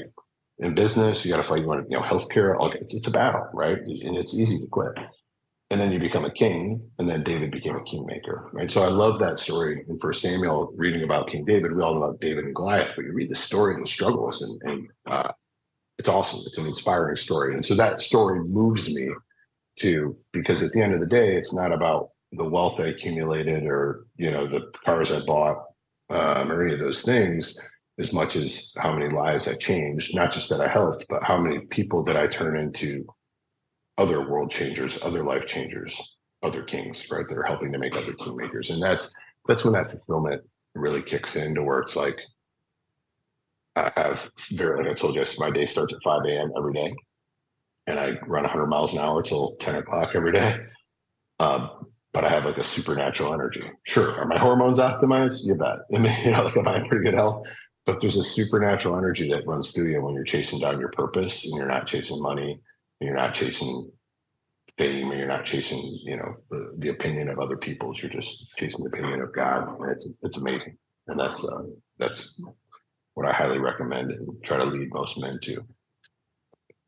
in business, you got to fight. You want to, you know healthcare. It's, it's a battle, right? And it's easy to quit. And then you become a king, and then David became a kingmaker, right? So I love that story. And for Samuel, reading about King David, we all know about David and Goliath, but you read the story and the struggles, and, and uh, it's awesome. It's an inspiring story, and so that story moves me to because at the end of the day, it's not about the wealth I accumulated or you know the cars I bought um, or any of those things as much as how many lives I changed, not just that I helped, but how many people did I turn into other world changers, other life changers, other kings, right? That are helping to make other kingmakers. And that's that's when that fulfillment really kicks in to where it's like I have very like I told you, my day starts at 5 a.m. every day. And I run 100 miles an hour till 10 o'clock every day. Um, but I have like a supernatural energy. Sure, are my hormones optimized? You bet. I [laughs] mean, you know, like am I in pretty good health? but there's a supernatural energy that runs through you when you're chasing down your purpose and you're not chasing money and you're not chasing fame and you're not chasing you know the, the opinion of other people you're just chasing the opinion of god and it's it's amazing and that's uh, that's what i highly recommend and try to lead most men to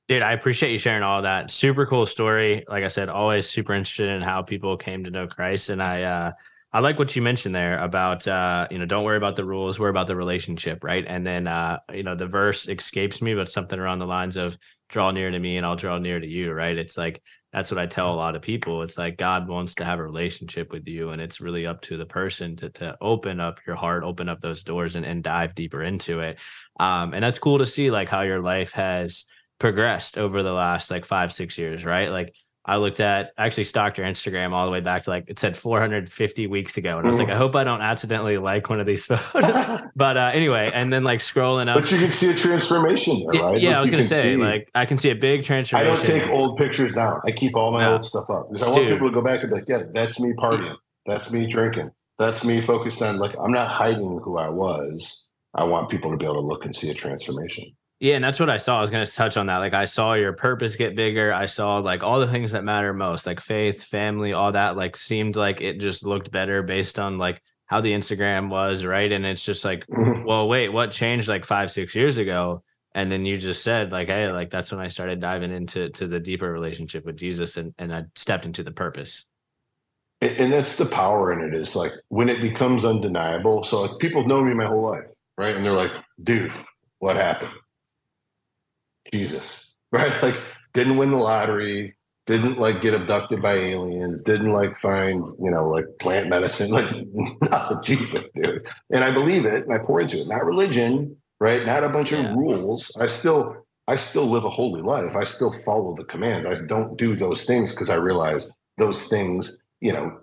Dude, I appreciate you sharing all that. Super cool story. Like I said, always super interested in how people came to know Christ. And I uh I like what you mentioned there about uh, you know, don't worry about the rules, worry about the relationship, right? And then uh, you know, the verse escapes me, but something around the lines of draw near to me and I'll draw near to you, right? It's like that's what I tell a lot of people. It's like God wants to have a relationship with you, and it's really up to the person to to open up your heart, open up those doors, and, and dive deeper into it. Um, and that's cool to see, like how your life has progressed over the last like five, six years, right? Like I looked at actually stalked your Instagram all the way back to like it said 450 weeks ago, and I was like, I hope I don't accidentally like one of these photos. [laughs] but uh, anyway, and then like scrolling up, but you can see a transformation there, right? Yeah, like I was gonna say see, like I can see a big transformation. I don't take old pictures down. I keep all my no. old stuff up because I want Dude. people to go back and be like, yeah, that's me partying, that's me drinking, that's me focused on like I'm not hiding who I was. I want people to be able to look and see a transformation. Yeah, and that's what I saw. I was going to touch on that. Like I saw your purpose get bigger. I saw like all the things that matter most, like faith, family, all that like seemed like it just looked better based on like how the Instagram was, right? And it's just like, mm-hmm. well, wait, what changed like 5 6 years ago? And then you just said like, hey, like that's when I started diving into to the deeper relationship with Jesus and and I stepped into the purpose. And that's the power in it is like when it becomes undeniable. So like people know me my whole life, right? And they're like, dude, what happened? Jesus, [laughs] right? Like didn't win the lottery, didn't like get abducted by aliens, didn't like find, you know, like plant medicine, like [laughs] not Jesus, dude. And I believe it and I pour into it. Not religion, right? Not a bunch yeah. of rules. I still I still live a holy life. I still follow the command. I don't do those things because I realize those things, you know,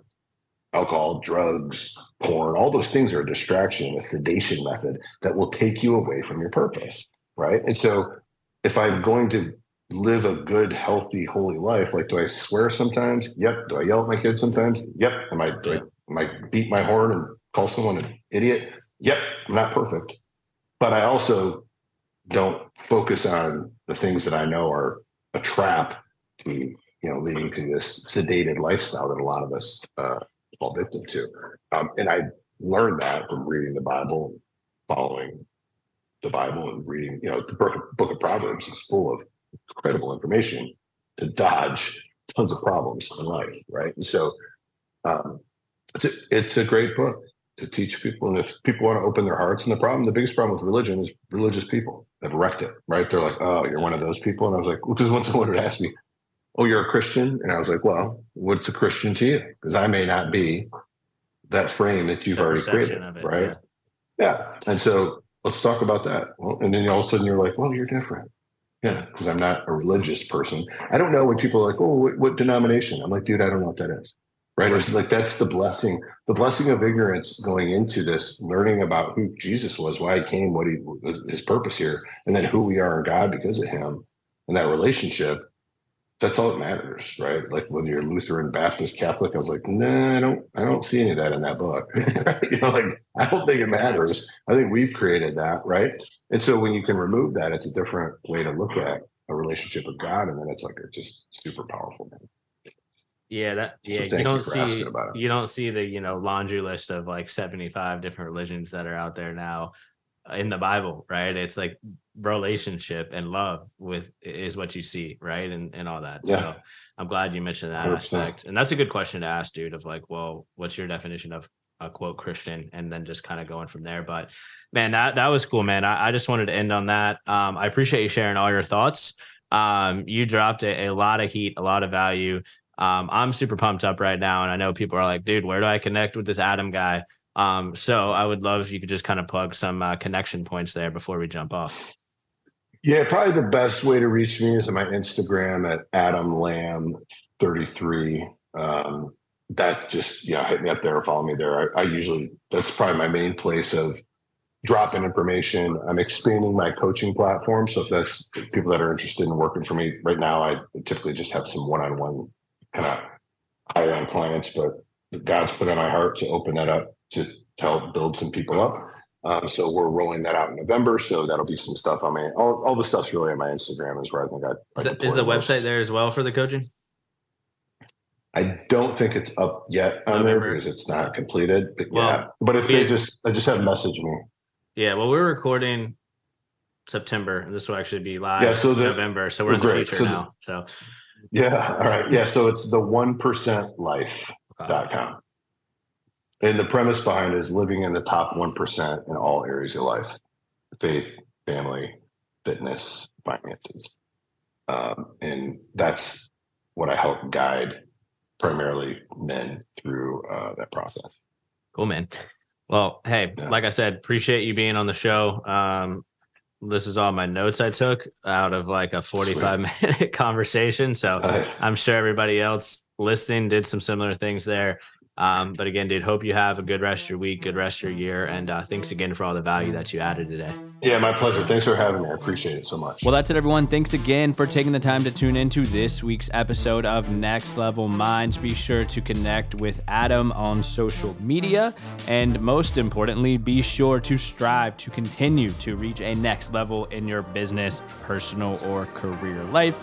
alcohol, drugs, porn, all those things are a distraction, a sedation method that will take you away from your purpose. Right. And so if I'm going to live a good, healthy, holy life, like do I swear sometimes? Yep. Do I yell at my kids sometimes? Yep. Am I do I, am I beat my horn and call someone an idiot? Yep. I'm not perfect, but I also don't focus on the things that I know are a trap to you know leading to this sedated lifestyle that a lot of us uh, fall victim to. Um, and I learned that from reading the Bible, and following the Bible and reading, you know, the book of, book of Proverbs is full of incredible information to dodge tons of problems in life, right? And so um, it's, a, it's a great book to teach people. And if people want to open their hearts, and the problem, the biggest problem with religion is religious people have wrecked it, right? They're like, oh, you're one of those people. And I was like, because well, when someone would ask me, oh, you're a Christian? And I was like, well, what's a Christian to you? Because I may not be that frame that you've the already created, it, right? Yeah. yeah. And so let's talk about that. Well, and then all of a sudden you're like, well, you're different. Yeah, because I'm not a religious person. I don't know when people are like, oh, what, what, denomination? I'm like, dude, I don't know what that is. Right. It's like that's the blessing, the blessing of ignorance going into this, learning about who Jesus was, why he came, what he his purpose here, and then who we are in God because of him and that relationship that's all that matters, right? Like whether you're Lutheran, Baptist, Catholic, I was like, nah, I don't, I don't see any of that in that book. [laughs] you know, like I don't think it matters. I think we've created that, right? And so when you can remove that, it's a different way to look at a relationship with God, and then it's like it's just super powerful, man. Yeah, that yeah, so you don't see you don't see the you know laundry list of like 75 different religions that are out there now uh, in the Bible, right? It's like relationship and love with is what you see, right? And and all that. Yeah. So I'm glad you mentioned that 100%. aspect. And that's a good question to ask, dude, of like, well, what's your definition of a quote Christian? And then just kind of going from there. But man, that that was cool, man. I, I just wanted to end on that. Um, I appreciate you sharing all your thoughts. Um, you dropped a, a lot of heat, a lot of value. Um, I'm super pumped up right now. And I know people are like, dude, where do I connect with this Adam guy? Um, so I would love if you could just kind of plug some uh, connection points there before we jump off. Yeah, probably the best way to reach me is on my Instagram at Adam Lamb 33. Um, that just yeah, hit me up there follow me there. I, I usually that's probably my main place of dropping information. I'm expanding my coaching platform. So if that's people that are interested in working for me right now, I typically just have some one-on-one kind of higher end clients, but God's put on my heart to open that up to help build some people up. Um, so we're rolling that out in November. So that'll be some stuff on my all, all the stuff's really on my Instagram is where I think I, is, I is the website there as well for the coaching? I don't think it's up yet on November. there because it's not completed. But well, yeah, but if they just I just have messaged me. Yeah, well, we're recording September, and this will actually be live. Yeah, so the, November. So we're in the great. future so now. so yeah, all right. Yeah, so it's the one percent life.com. and the premise behind it is living in the top 1% in all areas of life faith, family, fitness, finances. Um, and that's what I help guide primarily men through uh, that process. Cool, man. Well, hey, yeah. like I said, appreciate you being on the show. Um, this is all my notes I took out of like a 45 Sweet. [laughs] minute conversation. So nice. I'm sure everybody else listening did some similar things there. Um, but again, dude, hope you have a good rest of your week, good rest of your year. And uh, thanks again for all the value that you added today. Yeah, my pleasure. Thanks for having me. I appreciate it so much. Well, that's it, everyone. Thanks again for taking the time to tune into this week's episode of Next Level Minds. Be sure to connect with Adam on social media. And most importantly, be sure to strive to continue to reach a next level in your business, personal, or career life.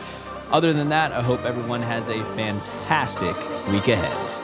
Other than that, I hope everyone has a fantastic week ahead.